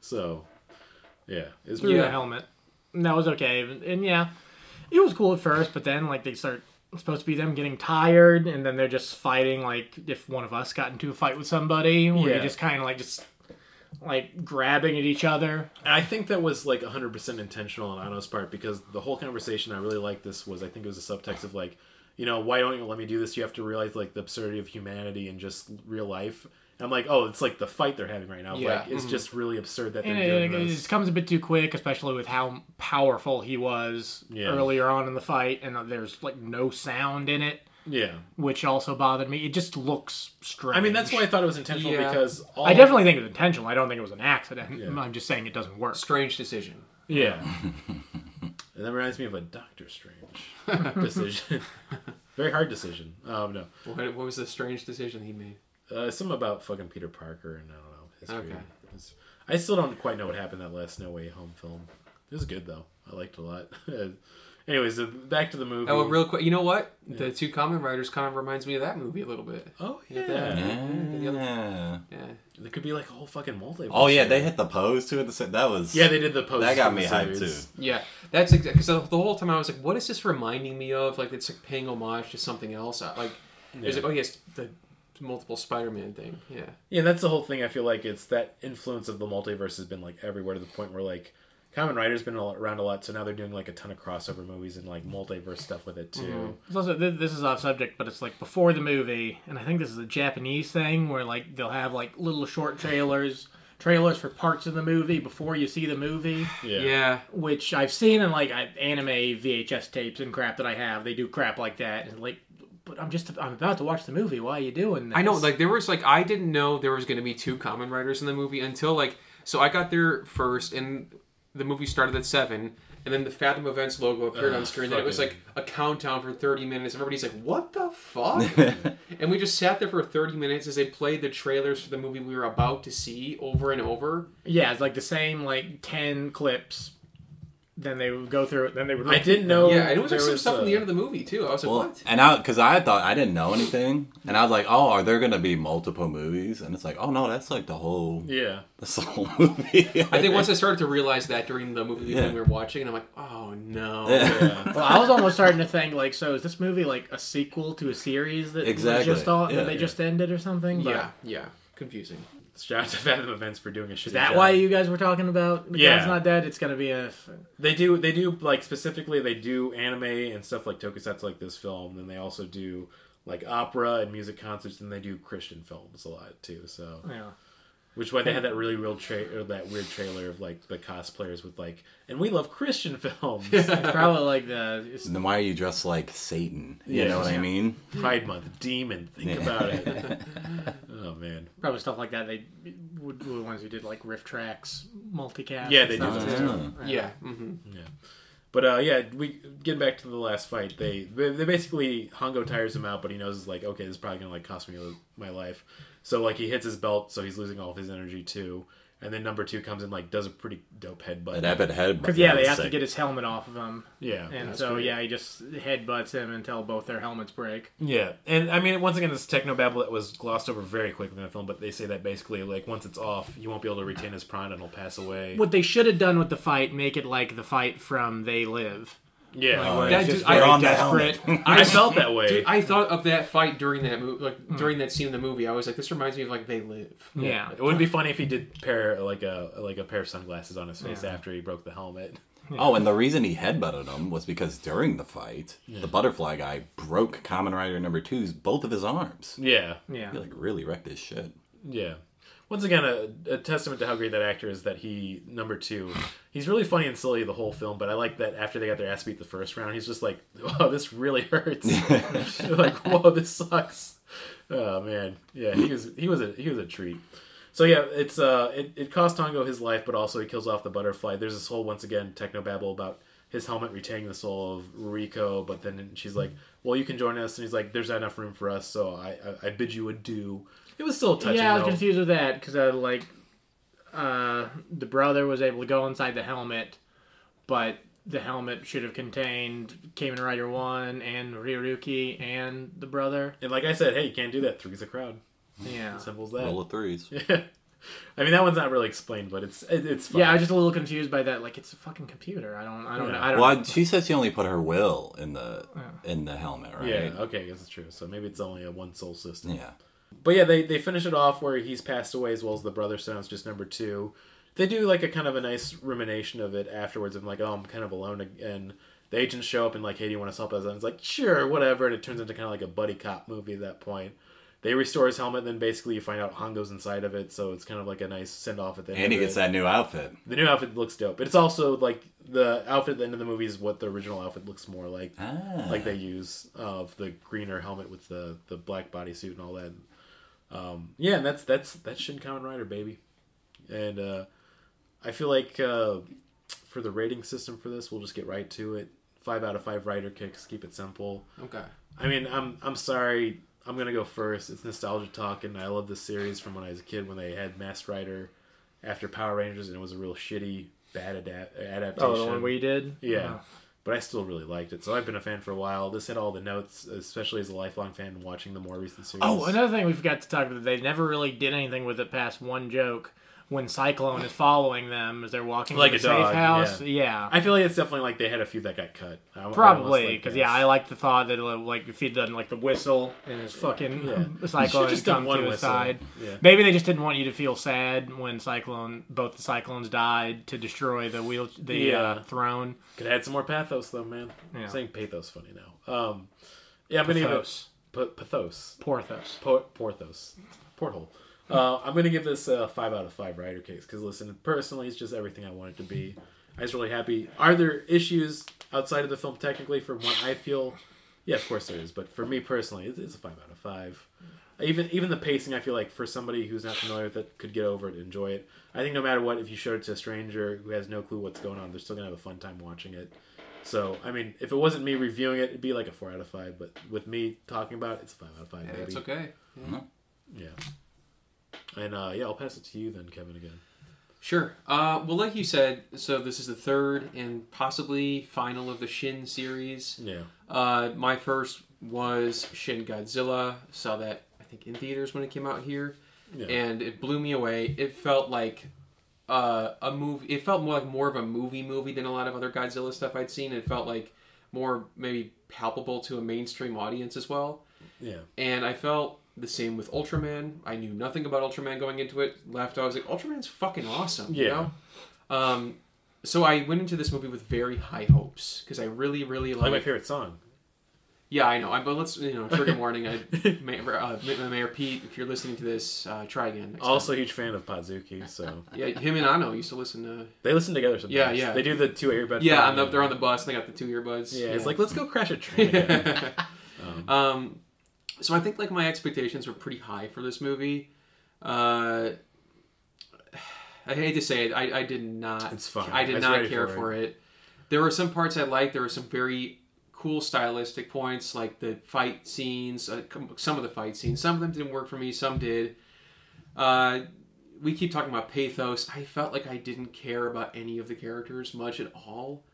So yeah, it's Through Yeah. the helmet. That was okay. And, yeah, it was cool at first, but then like they start it's supposed to be them getting tired and then they're just fighting like if one of us got into a fight with somebody where Yeah. you're just kind of like just like grabbing at each other And I think that was like 100% intentional on Anno's part because the whole conversation I really liked this was I think it was a subtext of like, you know, why don't you let me do this? You have to realize like the absurdity of humanity and just real life. And I'm like, oh, it's like the fight they're having right now. Yeah. Like it's just really absurd that they're and doing it, it this. just comes a bit too quick especially with how powerful he was Yeah. earlier on in the fight and there's like no sound in it Yeah. which also bothered me it just looks strange I mean, that's why I thought it was intentional Yeah. because all I definitely think it was intentional. I don't think it was an accident. Yeah. I'm just saying it doesn't work. Strange decision. Yeah. and that <laughs> reminds me of a Doctor Strange <laughs> decision. <laughs> Very hard decision. Um, no. What, what was the strange decision he made? Uh, something about fucking Peter Parker and I don't know history. Okay. It's- I still don't quite know what happened that last No Way Home film. It was good though. I liked it a lot. <laughs> Anyways, the, back to the movie. Oh, real quick. You know what? The two Kamen Riders kind of reminds me of that movie a little bit. Oh yeah. that. Yeah. Yeah. There could be like a whole fucking multiverse. Oh yeah, they hit the pose too at the same. That was Yeah, they did the pose. that got for me the hyped too. Yeah, that's exactly. Because the, the whole time I was like, "What is this reminding me of?" Like it's like paying homage to something else. Like there's Yeah. like, oh yes, the multiple Spider-Man thing. Yeah, Yeah, that's the whole thing. I feel like it's that influence of the multiverse has been like everywhere to the point where like Kamen Rider's been around a lot, so now they're doing like a ton of crossover movies and like multiverse stuff with it too. Mm-hmm. It's also th- this is off subject, but it's like before the movie, and I think this is a Japanese thing where like they'll have like little short trailers, trailers for parts of the movie before you see the movie, Yeah. Yeah. which I've seen in like anime VHS tapes and crap that I have. They do crap like that, and like, but I'm just I'm about to watch the movie. Why are you doing this? I know, like there was like I didn't know there was going to be two Kamen Riders in the movie until like so I got there first, and the movie started at seven, and then the Fathom Events logo appeared on ah, screen. and it was like a countdown for thirty minutes. Everybody's like, "What the fuck?" <laughs> and we just sat there for thirty minutes as they played the trailers for the movie we were about to see over and over. yeah, it's like the same like ten clips. Then they would go through it. Then they would. I didn't know. yeah, and it was like there some stuff uh, in the end of the movie too. I was like, Well, "What?" and I, because I thought I didn't know anything, and I was like, "Oh, are there gonna be multiple movies?" And it's like, "Oh no, that's like the whole, Yeah. that's the whole <laughs> movie." I think once I started to realize that during the movie Yeah. we were watching, and I'm like, "Oh no." Yeah. <laughs> Well, I was almost starting to think like, so is this movie like a sequel to a series that Exactly. just all, Yeah, that they yeah. just ended or something? But yeah, yeah, confusing. Shout out to <laughs> Fathom Events for doing a shit. Is that why you guys were talking about? The Yeah. God's not dead. It's gonna be a. They do. They do like specifically. They do anime and stuff like tokusatsu, like this film. Then they also do like opera and music concerts, and they do Christian films a lot too. So, Yeah. Which why they had that really real tra- or that weird trailer of like the cosplayers with like, and we love Christian <laughs> films. Probably like the. It's, then why are you dressed like Satan? You Yeah. know what I mean? Pride Month, demon. Think Yeah. about it. <laughs> oh man. probably stuff like that. They would were the ones who did like RiffTrax, multicast. Yeah, and they do stuff, those too. too. Yeah. But uh, yeah, we getting back to the last fight. They they they basically Hongo tires him out, but he knows like okay, this is probably gonna like cost me my life. So like he hits his belt, so he's losing all of his energy too. And then number two comes in like does a pretty dope headbutt. An epic head. Because yeah, they have to get his helmet off of him, Yeah, and so great. yeah, he just headbutts him until both their helmets break. Yeah, and I mean, once again, this techno babble that was glossed over very quickly in the film, but they say that basically, like, once it's off, you won't be able to retain his prana and he'll pass away. What they should have done with the fight, make it like the fight from They Live. Yeah, Like, oh, where that dude- just I- on the desperate. <laughs> I felt that way. Dude, I thought of that fight during that movie, like mm. during that scene in the movie. I was like, this reminds me of like They Live. yeah. it would be funny if he did pair like a like a pair of sunglasses on his face Yeah. after he broke the helmet. Oh, and the reason he headbutted him was because during the fight, the butterfly guy broke Kamen Rider number two's both of his arms. Yeah, Yeah. He like really wrecked his shit. yeah. Once again, a, a testament to how great that actor is. That he number two, he's really funny and silly the whole film. But I like that after they got their ass beat the first round, he's just like, <laughs> "Whoa, this really hurts." <laughs> <laughs> like, "Whoa, this sucks." Oh man, yeah, he was he was a he was a treat. So yeah, it's uh, it, it cost Hongo his life, but also he kills off the butterfly. There's this whole once again techno babble about his helmet retaining the soul of Ruriko, but then she's like, "Well, you can join us," and he's like, "There's not enough room for us, so I I, I bid you adieu." It was still touching. yeah, I was though. confused with that because uh, like uh, the brother was able to go inside the helmet, but the helmet should have contained Kamen Rider One and Ruriko and the brother. And like I said, hey, you can't do that. Three's a crowd. Yeah, Simple as that. Roll of threes. Yeah. <laughs> I mean, that one's not really explained, but it's it, it's fun. yeah. I was just a little confused by that. Like, it's a fucking computer. I don't. I don't. Yeah. I don't. Well, she said she only put her will in the in the helmet, right? yeah. Okay, I guess it's true. So maybe it's only a one soul system. Yeah. But yeah, they they finish it off where he's passed away as well as the brother. So now it's just number two. They do like a kind of a nice rumination of it afterwards. Of like, oh, I'm kind of alone, and the agents show up and like, hey, do you want to help us? And it's like, sure, whatever. And it turns into kind of like a buddy cop movie at that point. They restore his helmet, then basically you find out Hongo's inside of it, so it's kind of like a nice send off at the end. And he gets it. that new outfit. The new outfit looks dope, but it's also like the outfit at the end of the movie is what the original outfit looks more like, Ah. like they use of the greener helmet with the the black bodysuit and all that. Um, yeah, and that's that's that's Shin Kamen Rider, baby. And uh, I feel like uh, for the rating system for this, we'll just get right to it. Five out of five rider kicks. Keep it simple. Okay. I mean, I'm I'm sorry. I'm gonna go first. It's nostalgia talk, and I love this series from when I was a kid when they had Masked Rider after Power Rangers, and it was a real shitty, bad adapt- adaptation. oh, the one we did. Yeah. Oh. But I still really liked it, so I've been a fan for a while. This had all the notes, especially as a lifelong fan watching the more recent series. Oh, another thing we forgot to talk about. They never really did anything with it past one joke. When Cyclone is following them as they're walking Like to a the safe dog, house. yeah. Yeah. I feel like it's definitely like they had a few that got cut. I- Probably because yeah, I like the thought that uh, like if he'd done like the whistle and his fucking Yeah. <laughs> Cyclone just come one to his side. Yeah. Maybe they just didn't want you to feel sad when cyclone both the cyclones died to destroy the wheel the Yeah. uh, throne. Could add some more pathos though, man. I'm saying pathos funny now. Um, yeah, I'm gonna it Pathos. P- pathos. Porthos. Por- Porthos. Porthole. Uh, I'm gonna give this a five out of five Rider case because listen, personally, it's just everything I want it to be. I was really happy. Are there issues outside of the film technically from what I feel? Yeah, of course there is. But for me personally, it's, it's a five out of five. Even even the pacing, I feel like for somebody who's not familiar with it, could get over it, and enjoy it. I think no matter what, if you showed it to a stranger who has no clue what's going on, they're still gonna have a fun time watching it. So I mean, if it wasn't me reviewing it, it'd be like a four out of five. But with me talking about it, it's a five out of five. Yeah, baby. it's okay. Yeah. And uh, yeah, I'll pass it to you then, Kevin. Again. Sure. Uh, well, like you said, so this is the third and possibly final of the Shin series. Yeah. Uh, my first was Shin Godzilla. Saw that I think in theaters when it came out here, Yeah. and it blew me away. It felt like uh, a movie. It felt more like more of a movie movie than a lot of other Godzilla stuff I'd seen. It felt like more maybe palpable to a mainstream audience as well. Yeah. And I felt the same with Ultraman. I knew nothing about Ultraman going into it. Left, I was like, Ultraman's fucking awesome. You Yeah. know? Um, so I went into this movie with very high hopes because I really, really Like my favorite song. Yeah, I know. I, but let's you know <laughs> trigger warning. I, Mayor, uh, Mayor Pete, if you're listening to this, uh, try again. Also, time. huge fan of Podzooky, so <laughs> yeah, him and Anno used to listen to. they listen together sometimes. Yeah, yeah. They do the two earbuds. Yeah, on the, they're on the bus. and They got the two earbuds. Yeah, it's like let's go crash a train. <laughs> again. Um, so I think like my expectations were pretty high for this movie. Uh, <sighs> I hate to say it, I, I did not. It's fine. I did not care for for it. There were some parts I liked. There were some very cool stylistic points, like the fight scenes. Uh, some of the fight scenes. Some of them didn't work for me. Some did. Uh, we keep talking about pathos. I felt like I didn't care about any of the characters much at all.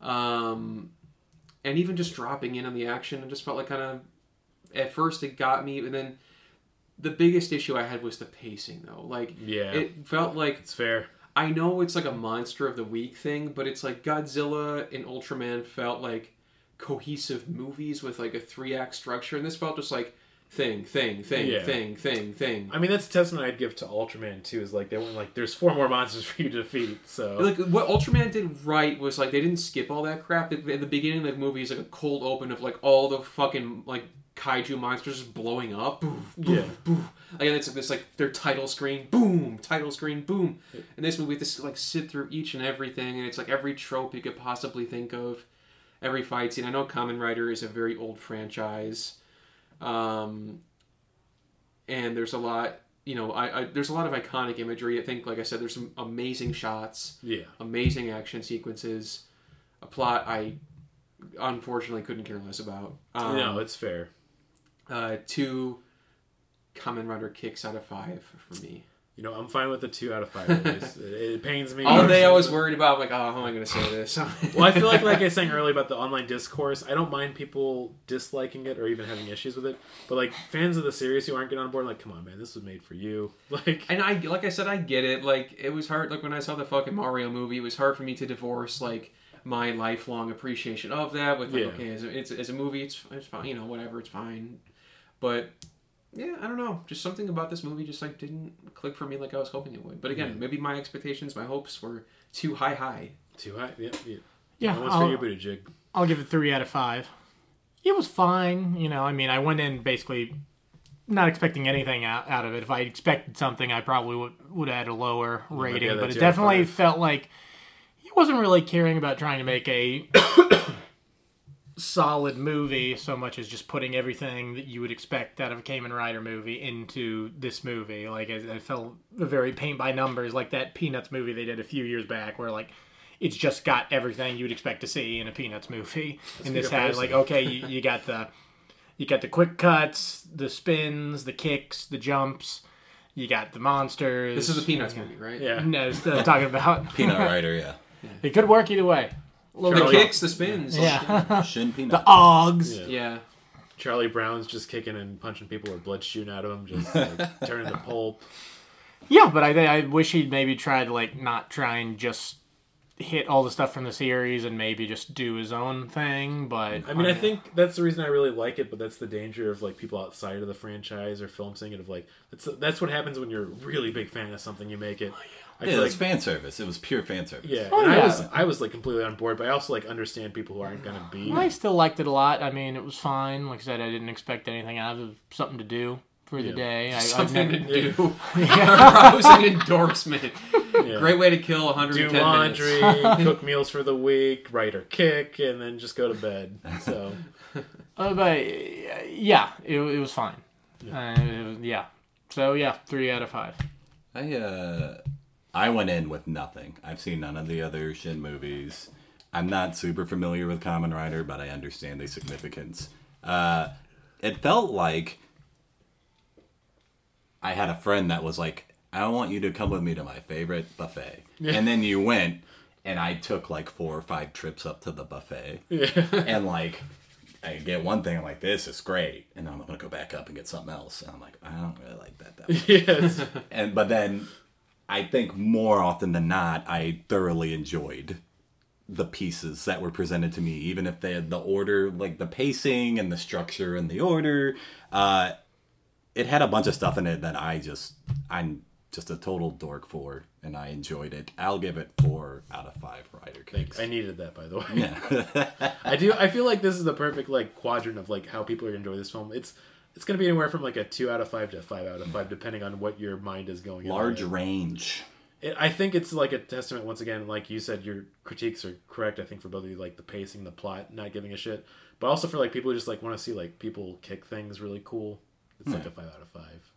Um, and even just dropping in on the action, I just felt like kind of. At first, it got me, and then the biggest issue I had was the pacing, though. Like, Yeah. it felt like it's fair. I know it's like a monster of the week thing, but it's like Godzilla and Ultraman felt like cohesive movies with like a three act structure, and this felt just like thing, thing, thing, Yeah. thing, thing, thing. I mean, that's a testament I'd give to Ultraman too. Is like they weren't like there's four more monsters <laughs> for you to defeat. So Like what Ultraman did right was like they didn't skip all that crap. At at the beginning of the movie is like a cold open of like all the fucking like kaiju monsters just blowing up. Boof, boof, Yeah. boof. Like and it's this like their title screen, boom, title screen, boom. And this movie, to like sit through each and everything, and it's like every trope you could possibly think of, every fight scene. I know Kamen Rider is a very old franchise, um, and there's a lot. You know, I, I there's a lot of iconic imagery. I think, like I said, there's some amazing shots yeah, amazing action sequences, a plot I unfortunately couldn't care less about. Um, no, it's fair. Uh, two Kamen Rider kicks out of five for me. You know, I'm fine with the two out of five. it, <laughs> it pains me. All day I was worried about like, oh, how am I going to say this? <laughs> well, I feel like, like I was saying earlier about the online discourse, I don't mind people disliking it or even having issues with it. But like fans of the series who aren't getting on board, like, come on, man, this was made for you. <laughs> Like, and I like I said, I get it. Like it was hard. Like when I saw the fucking Mario movie, it was hard for me to divorce like my lifelong appreciation of that with like, Yeah. okay, as a, it's as a movie, it's it's fine. You know, whatever, it's fine. But yeah, I don't know. Just something about this movie just like didn't click for me like I was hoping it would. But again, maybe my expectations, my hopes were too high, high. too high. Yeah, yeah. Yeah, Almost I'll, you, booty jig. I'll give it three out of five. It was fine, you know. I mean, I went in basically not expecting anything out, out of it. If I expected something, I probably would would add a lower rating. yeah, but that's it two out of definitely felt like he wasn't really caring about trying to make a solid movie so much as just putting everything that you would expect out of a Kamen Rider movie into this movie. Like it, it felt very paint by numbers, like that Peanuts movie they did a few years back, where like it's just got everything you'd expect to see in a Peanuts movie. and this good had like okay, you, you got the you got the quick cuts, the spins, the kicks, the jumps. You got the monsters. This is a Peanuts movie, right? Yeah. No, it's, uh, talking about Peanut Rider, yeah. <laughs> it could work either way. A little The kicks, the spins. yeah, <laughs> Shin the Peanut. Ogs. Yeah. Yeah. Charlie Brown's just kicking and punching people with blood shooting out of him, just like, <laughs> turning to pulp. Yeah, but I I wish he'd maybe tried like not try and just hit all the stuff from the series and maybe just do his own thing. But I mean, I think that's the reason I really like it, but that's the danger of like people outside of the franchise or film seeing it. Of like, that's that's what happens when you're a really big fan of something. You make it. Oh, I Yeah, feel it's like, fan service. It was pure fan service. yeah, Oh, and I was I was like completely on board, but I also like understand people who aren't gonna be. I still liked it a lot. I mean, it was fine. Like I said, I didn't expect anything out of. Something to do for the day. I, I've Something never- to <laughs> do. Rousing endorsement. <laughs> Yeah. Great way to kill Do 110 minutes. laundry, <laughs> cook meals for the week, write or kick, and then just go to bed. So Uh, but uh, yeah, it, it was fine. Uh, it was, yeah. So yeah, three out of five. I uh, I went in with nothing. I've seen none of the other Shin movies. I'm not super familiar with Kamen Rider, but I understand the significance. Uh, it felt like I had a friend that was like, "I want you to come with me to my favorite buffet," and then you went, and I took like four or five trips up to the buffet, and like. I get one thing, I'm like, this is great, and then I'm gonna go back up and get something else, and I'm like, I don't really like that that much <laughs> yes, and but then I think more often than not, I thoroughly enjoyed the pieces that were presented to me, even if they had the order, like the pacing and the structure and the order. Uh, it had a bunch of stuff in it that I just I'm just a total dork for, and I enjoyed it. I'll give it four out of five Rider Cakes. I needed that by the way. yeah, <laughs> I do. I feel like this is the perfect like quadrant of like how people are enjoy this film. It's it's gonna be anywhere from like a two out of five to a five out of five, depending on what your mind is going. into large range. It, I think it's like a testament once again, like you said, your critiques are correct. I think for both of you, like the pacing, the plot, not giving a shit, but also for like people who just like want to see like people kick things really cool. It's like hmm. a five out of five.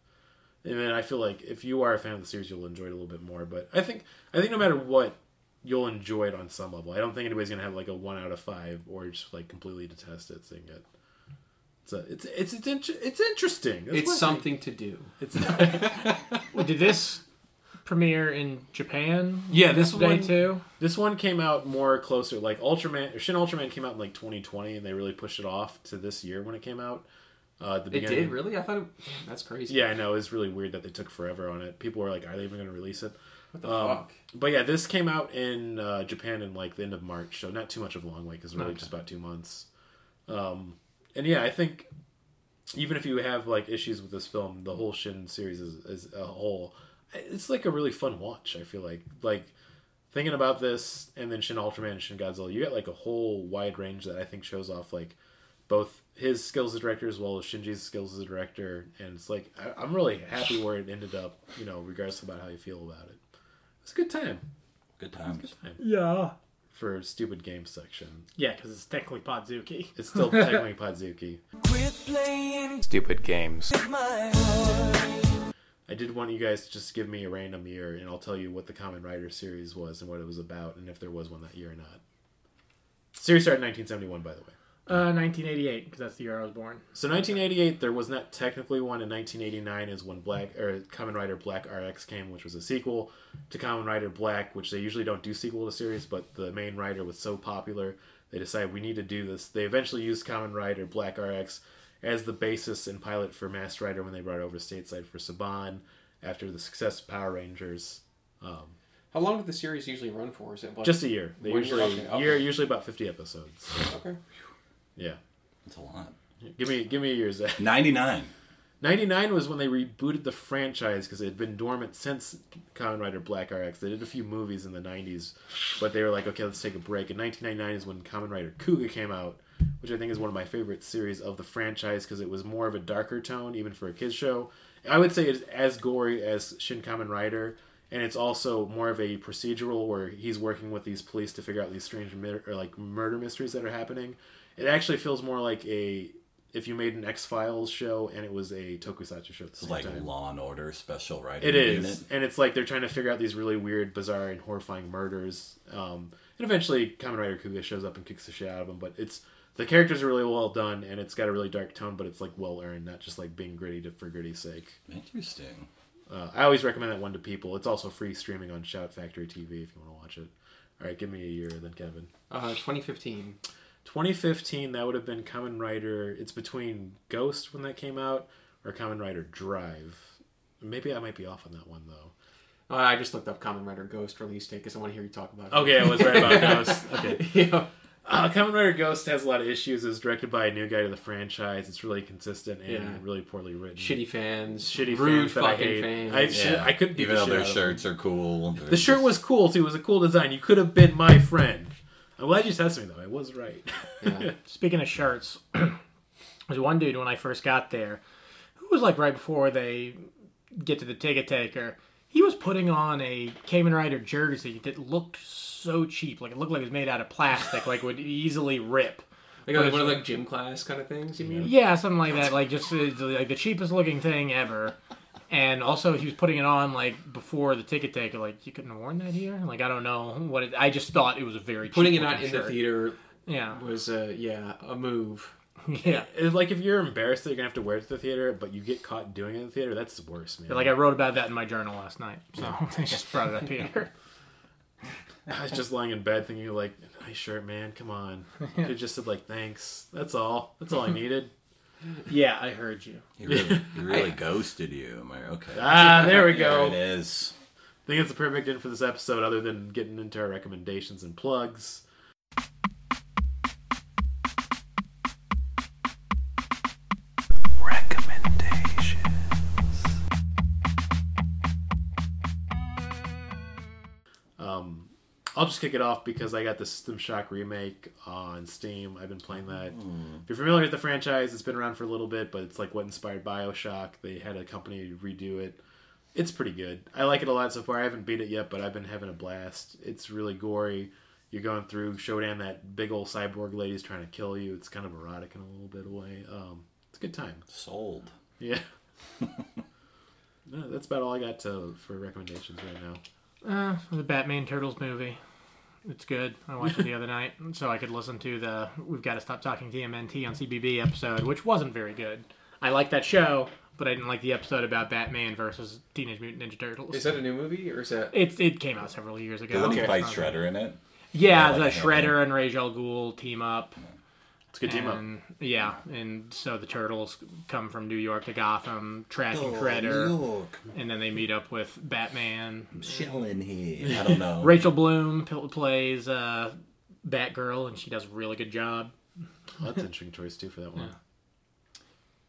And then I feel like if you are a fan of the series, you'll enjoy it a little bit more. But I think I think no matter what, you'll enjoy it on some level. I don't think anybody's gonna have like a one out of five or just like completely detest it, seeing it. It's it's it's it's, int- it's interesting. That's It's what I- something to do. It's <laughs> Did this premiere in Japan? Yeah, this day one- too. This one came out more closer. Like Ultraman, or Shin Ultraman came out in like 2020, and they really pushed it off to this year when it came out. Uh, at the It did really. I thought. It, that's crazy. Yeah, I know. It's really weird that they took forever on it. People were like, "Are they even going to release it?" What the Um, fuck? But yeah, this came out in uh, Japan in like the end of March, so not too much of a long wait because really Okay. just about two months. Um, and yeah, I think even if you have like issues with this film, the whole Shin series is, is a whole. It's like a really fun watch. I feel like like thinking about this and then Shin Ultraman and Shin Godzilla, you get like a whole wide range that I think shows off like both his skills as a director as well as Shinji's skills as a director, and it's like I, I'm really happy where it ended up. You know, regardless about how you feel about it, it's a good time. Good times. Yeah. For stupid game section. Yeah, because it's technically Podzooky. <laughs> It's still technically <laughs> Podzooky. Quit playing Stupid games. I did want you guys to just give me a random year, and I'll tell you what the Kamen Rider series was and what it was about, and if there was one that year or not. Series started in 1971, by the way. Uh, 1988, because that's the year I was born. So 1988, there was not technically one. In 1989 is when Black or Kamen Rider Black RX came, which was a sequel to Kamen Rider Black, which they usually don't do sequel to series, but the main rider was so popular they decided we need to do this. They eventually used Kamen Rider Black RX as the basis and pilot for Masked Rider when they brought it over stateside for Saban after the success of Power Rangers. Um, How long did the series usually run for? Is it like, just a year. They One year? usually Okay, okay. year usually about 50 episodes. okay? Yeah. it's a lot. Give me give me a year, Zach. 99. 99 was when they rebooted the franchise because it had been dormant since Kamen Rider Black RX. They did a few movies in the 90s, but they were like, okay, let's take a break. And 1999 is when Kamen Rider Kuuga came out, which I think is one of my favorite series of the franchise because it was more of a darker tone, even for a kids show. I would say it's as gory as Shin Kamen Rider, and it's also more of a procedural where he's working with these police to figure out these strange mur- or like murder mysteries that are happening. It actually feels more like a if you made an X Files show and it was a tokusatsu show at the It's same like time. Law and Order Special right? It is, Unit. and it's like they're trying to figure out these really weird, bizarre, and horrifying murders. Um, and eventually, Kamen Rider Kuuga shows up and kicks the shit out of him. But it's the characters are really well done, and it's got a really dark tone, but it's like well earned, not just like being gritty to, for gritty's sake. Interesting. Uh, I always recommend that one to people. It's also free streaming on Shout Factory TV if you want to watch it. All right, give me a year then, Kevin. Uh, 2015. 2015, that would have been Kamen Rider. It's between Ghost when that came out or Kamen Rider Drive. Maybe I might be off on that one though. Uh, I just looked up Kamen Rider Ghost release date because I want to hear you talk about it. Okay, I was right about Ghost. <laughs> Okay. yeah. Uh, Kamen Rider Ghost has a lot of issues. It's directed by a new guy to the franchise. It's really consistent and Yeah. really poorly written. Shitty fans. shitty rude fans that I fucking hate. fans. I, shit, I couldn't beat Even the though shit their out of shirts are cool. The shirt was cool too. It was a cool design. You could have been my friend. I'm glad you tested me though. I was right. Yeah. <laughs> Speaking of shirts, <clears throat> there's one dude when I first got there who was like right before they get to the ticket taker. He was putting on a Kamen Rider jersey that looked so cheap. Like it looked like it was made out of plastic, like would easily rip. Like, like one of the gym class kind of things, you mean? Yeah, something like that. Like just uh, like the cheapest looking thing ever. And also, he was putting it on like before the ticket taker. Like you couldn't have worn that here. Like I don't know what. It, I just thought it was a very Putting it looking in the theater Yeah, was, uh, yeah, a move. <laughs> yeah. It's like if you're embarrassed that you're gonna have to wear it to the theater, but you get caught doing it in the theater, that's worse, man. Like I wrote about that in my journal last night, so <laughs> I just brought it up here. <laughs> I was just lying in bed thinking like, nice shirt, man. Come on. Could have just said like, thanks. That's all. That's all I needed. Yeah, I heard you. He really, he <laughs> really ghosted you. Am I okay? Ah, there we There it go. is. I think it's the perfect end for this episode, other than getting into our recommendations and plugs. I'll just kick it off because I got the System Shock remake on Steam. I've been playing that. If you're familiar with the franchise, it's been around for a little bit, but it's like what inspired Bioshock. They had a company redo it. It's pretty good. I like it a lot so far. I haven't beat it yet, but I've been having a blast. It's really gory. You're going through Shodan, that big old cyborg lady's trying to kill you. It's kind of erotic in a little bit of way. Um, it's a good time. Sold. Yeah. <laughs> no, that's about all I got to for recommendations right now. Uh, the Batman Turtles movie. It's good. I watched it the <laughs> other night, so I could listen to the "We've Got to Stop Talking TMNT" on CBB episode, which wasn't very good. I like that show, but I didn't like the episode about Batman versus Teenage Mutant Ninja Turtles. Is that a new movie, or is that... It it came out several years ago. Doesn't he fight not- Shredder in it? Yeah, Yeah, the like- Shredder and Ra's al Ghul team up. It's a good team up. Yeah, and so the turtles come from New York to Gotham, tracking Oh, Shredder, and then they meet up with Batman. Chilling here. I don't know. <laughs> Rachel Bloom p- plays uh, Batgirl, and she does a really good job. Well, that's an interesting choice too for that one.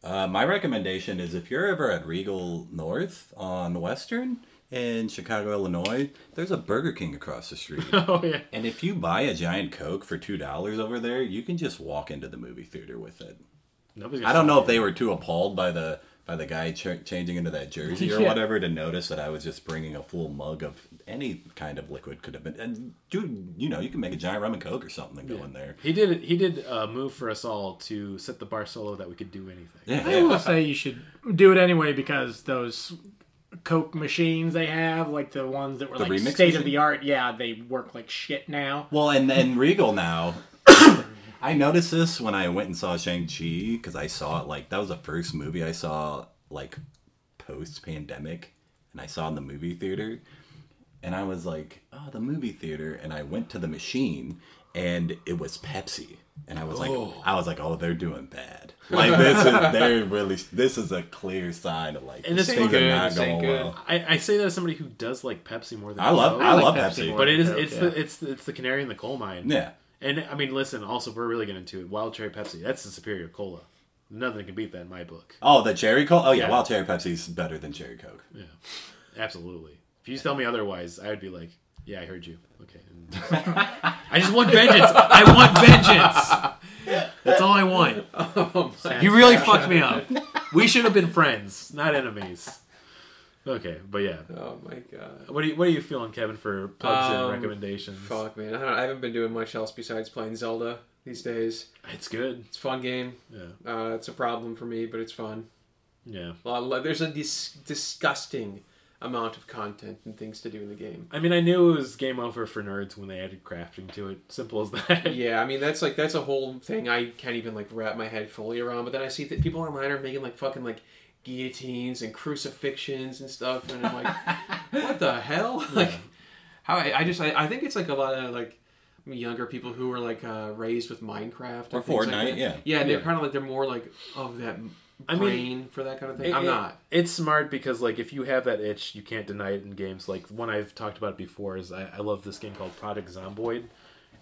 Uh, my recommendation is if you're ever at Regal North on Western in Chicago, Illinois, there's a Burger King across the street. <laughs> Oh yeah. and if you buy a giant Coke for two dollars over there, you can just walk into the movie theater with it. Nobody's I don't know if they were too appalled by the by the guy ch- changing into that jersey <laughs> or Yeah. whatever to notice that I was just bringing a full mug of any kind of liquid could have been. And dude, you know, you can make a giant rum and coke or something and go in there. He did. He did a move for us all to set the bar solo that we could do anything. Yeah, I will say you should do it anyway because those Coke machines they have, like the ones that were The like state machine? of the art, yeah, they work like shit now. Well, and and Regal now. <coughs> I noticed this when I went and saw Shang Chi because I saw it like that was the first movie I saw like post pandemic, and I saw in the movie theater, and I was like, oh, the movie theater, and I went to the machine, and it was Pepsi, and I was like, oh. I was like, oh, they're doing bad. Like this is they're really this is a clear sign of like And this things ain't good, not going good. well. I, I say that as somebody who does like Pepsi more than I love Coke, I, like love Pepsi Pepsi, more. but it is Coke, it's yeah. the it's it's the canary in the coal mine. yeah. And I mean, listen. Also, we're really getting into it, Wild Cherry Pepsi. That's the superior cola. Nothing can beat that in my book. Oh, the cherry coke. Oh yeah, Yeah. wild cherry Pepsi's better than cherry coke. Yeah, absolutely. If you tell me otherwise, I would be like, yeah, I heard you. Okay. <laughs> I just want vengeance. I want vengeance. That's all I want. <laughs> Oh, You really fucked me up. We should have been friends, not enemies. Okay, but yeah. Oh my god. What are you What are you feeling, Kevin, for plugs Um, and recommendations? Fuck, man. I, don't, I haven't been doing much else besides playing Zelda these days. It's good. It's a fun game. Yeah, Uh, it's a problem for me, but it's fun. yeah. Of- there's a dis- disgusting amount of content and things to do in the game. I mean, I knew it was game over for nerds when they added crafting to it. Simple as that. <laughs> Yeah, I mean that's like that's a whole thing I can't even like wrap my head fully around. But then I see that people online are making like fucking like guillotines and crucifixions and stuff, and I'm like, <laughs> what the hell? Like, how I, I just I, I think it's like a lot of like younger people who were like uh, raised with Minecraft Or and things like Fortnite, that. yeah. yeah, they're Yeah. kind of like they're more like of that I mean, for that kind of thing. It- I'm it- not. It's smart because like if you have that itch, you can't deny it in games. Like one I've talked about before is I, I love this game called Project Zomboid,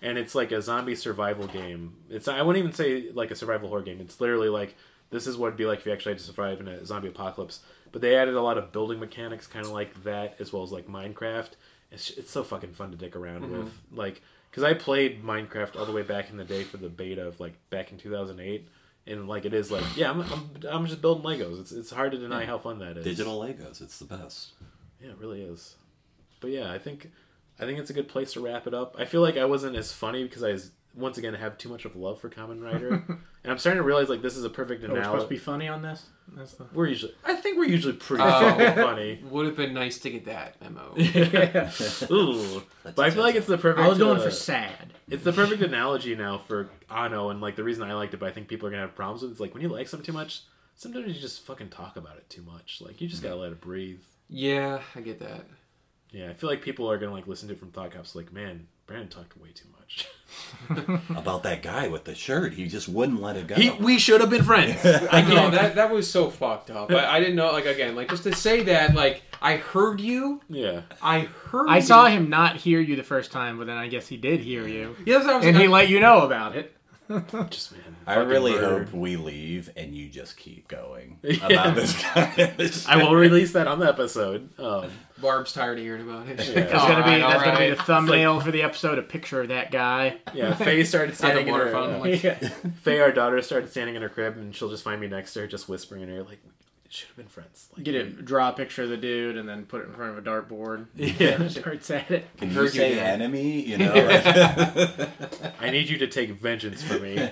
and it's like a zombie survival game. It's I wouldn't even say like a survival horror game. It's literally like this is what it'd be like if you actually had to survive in a zombie apocalypse. But they added a lot of building mechanics, kind of like that, as well as like Minecraft. It's it's so fucking fun to dick around mm-hmm. with, like because I played Minecraft all the way back in the day for the beta of like back in 2008. And like it is like yeah I'm, I'm, I'm just building Legos. It's it's hard to deny how fun that is. Digital Legos, it's the best. Yeah, it really is. But yeah, I think I think it's a good place to wrap it up. I feel like I wasn't as funny because I was, once again have too much of love for Kamen Rider, <laughs> and I'm starting to realize like this is a perfect Oh, we're supposed to be funny on this. That's the. We're usually, I think we're usually pretty Oh. funny. <laughs> Would have been nice to get that memo. <laughs> Ooh, but I feel like it's the perfect. I was going uh, for sad. It's the perfect analogy now for Anno, and like the reason I liked it, but I think people are gonna have problems with. it, It's like when you like something too much, sometimes you just fucking talk about it too much. Like you just gotta let it breathe. yeah, I get that. Yeah, I feel like people are gonna like listen to it from thought caps. Like, man, Brandon talked way too much. <laughs> About that guy with the shirt, he just wouldn't let it go. He, we should have been friends. <laughs> I know that that was so fucked up. I, I didn't know. Like again, like just to say that, like I heard you. yeah. I heard. I you. saw him not hear you the first time, but then I guess he did hear you, Yeah, I was and like, he let you know about it. <laughs> Just man. I really murder. hope we leave and you just keep going <laughs> about this guy. <laughs> I will release that on the episode. Um, Barb's tired of hearing about it. That's gonna be Alright, that's gonna be the thumbnail for the episode. A picture of that guy. yeah, Faye started standing in her. fountain, uh, like- Yeah. Faye, our daughter, started standing in her crib, and she'll just find me next to her, just whispering in her, like, "It should have been friends." Like, Get it, draw a picture of the dude, and then put it in front of a dartboard. Yeah. <laughs> Starts at it. Can you Heard you, say enemy? You <laughs> know, like- <laughs> I need you to take vengeance for me.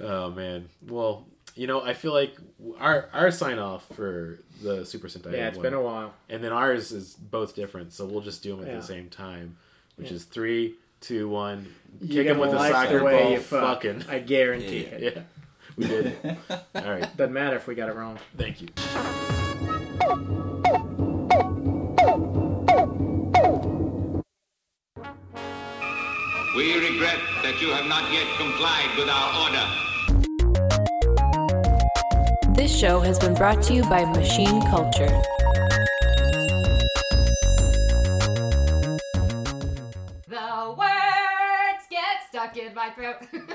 oh man. Well, you know, I feel like our our sign off for the Super Sentai. Yeah, it's one- been a while. and then ours is both different, so we'll just do them at Yeah. the same time, which is three, two, one. Kick him with the like soccer ball. you uh, fuck. Fucking I guarantee it. Yeah. it. Yeah, we did. it. <laughs> All right, Doesn't matter if we got it wrong. thank you. We regret that you have not yet complied with our order. This show has been brought to you by Machine Culture. The words get stuck in my throat. <laughs>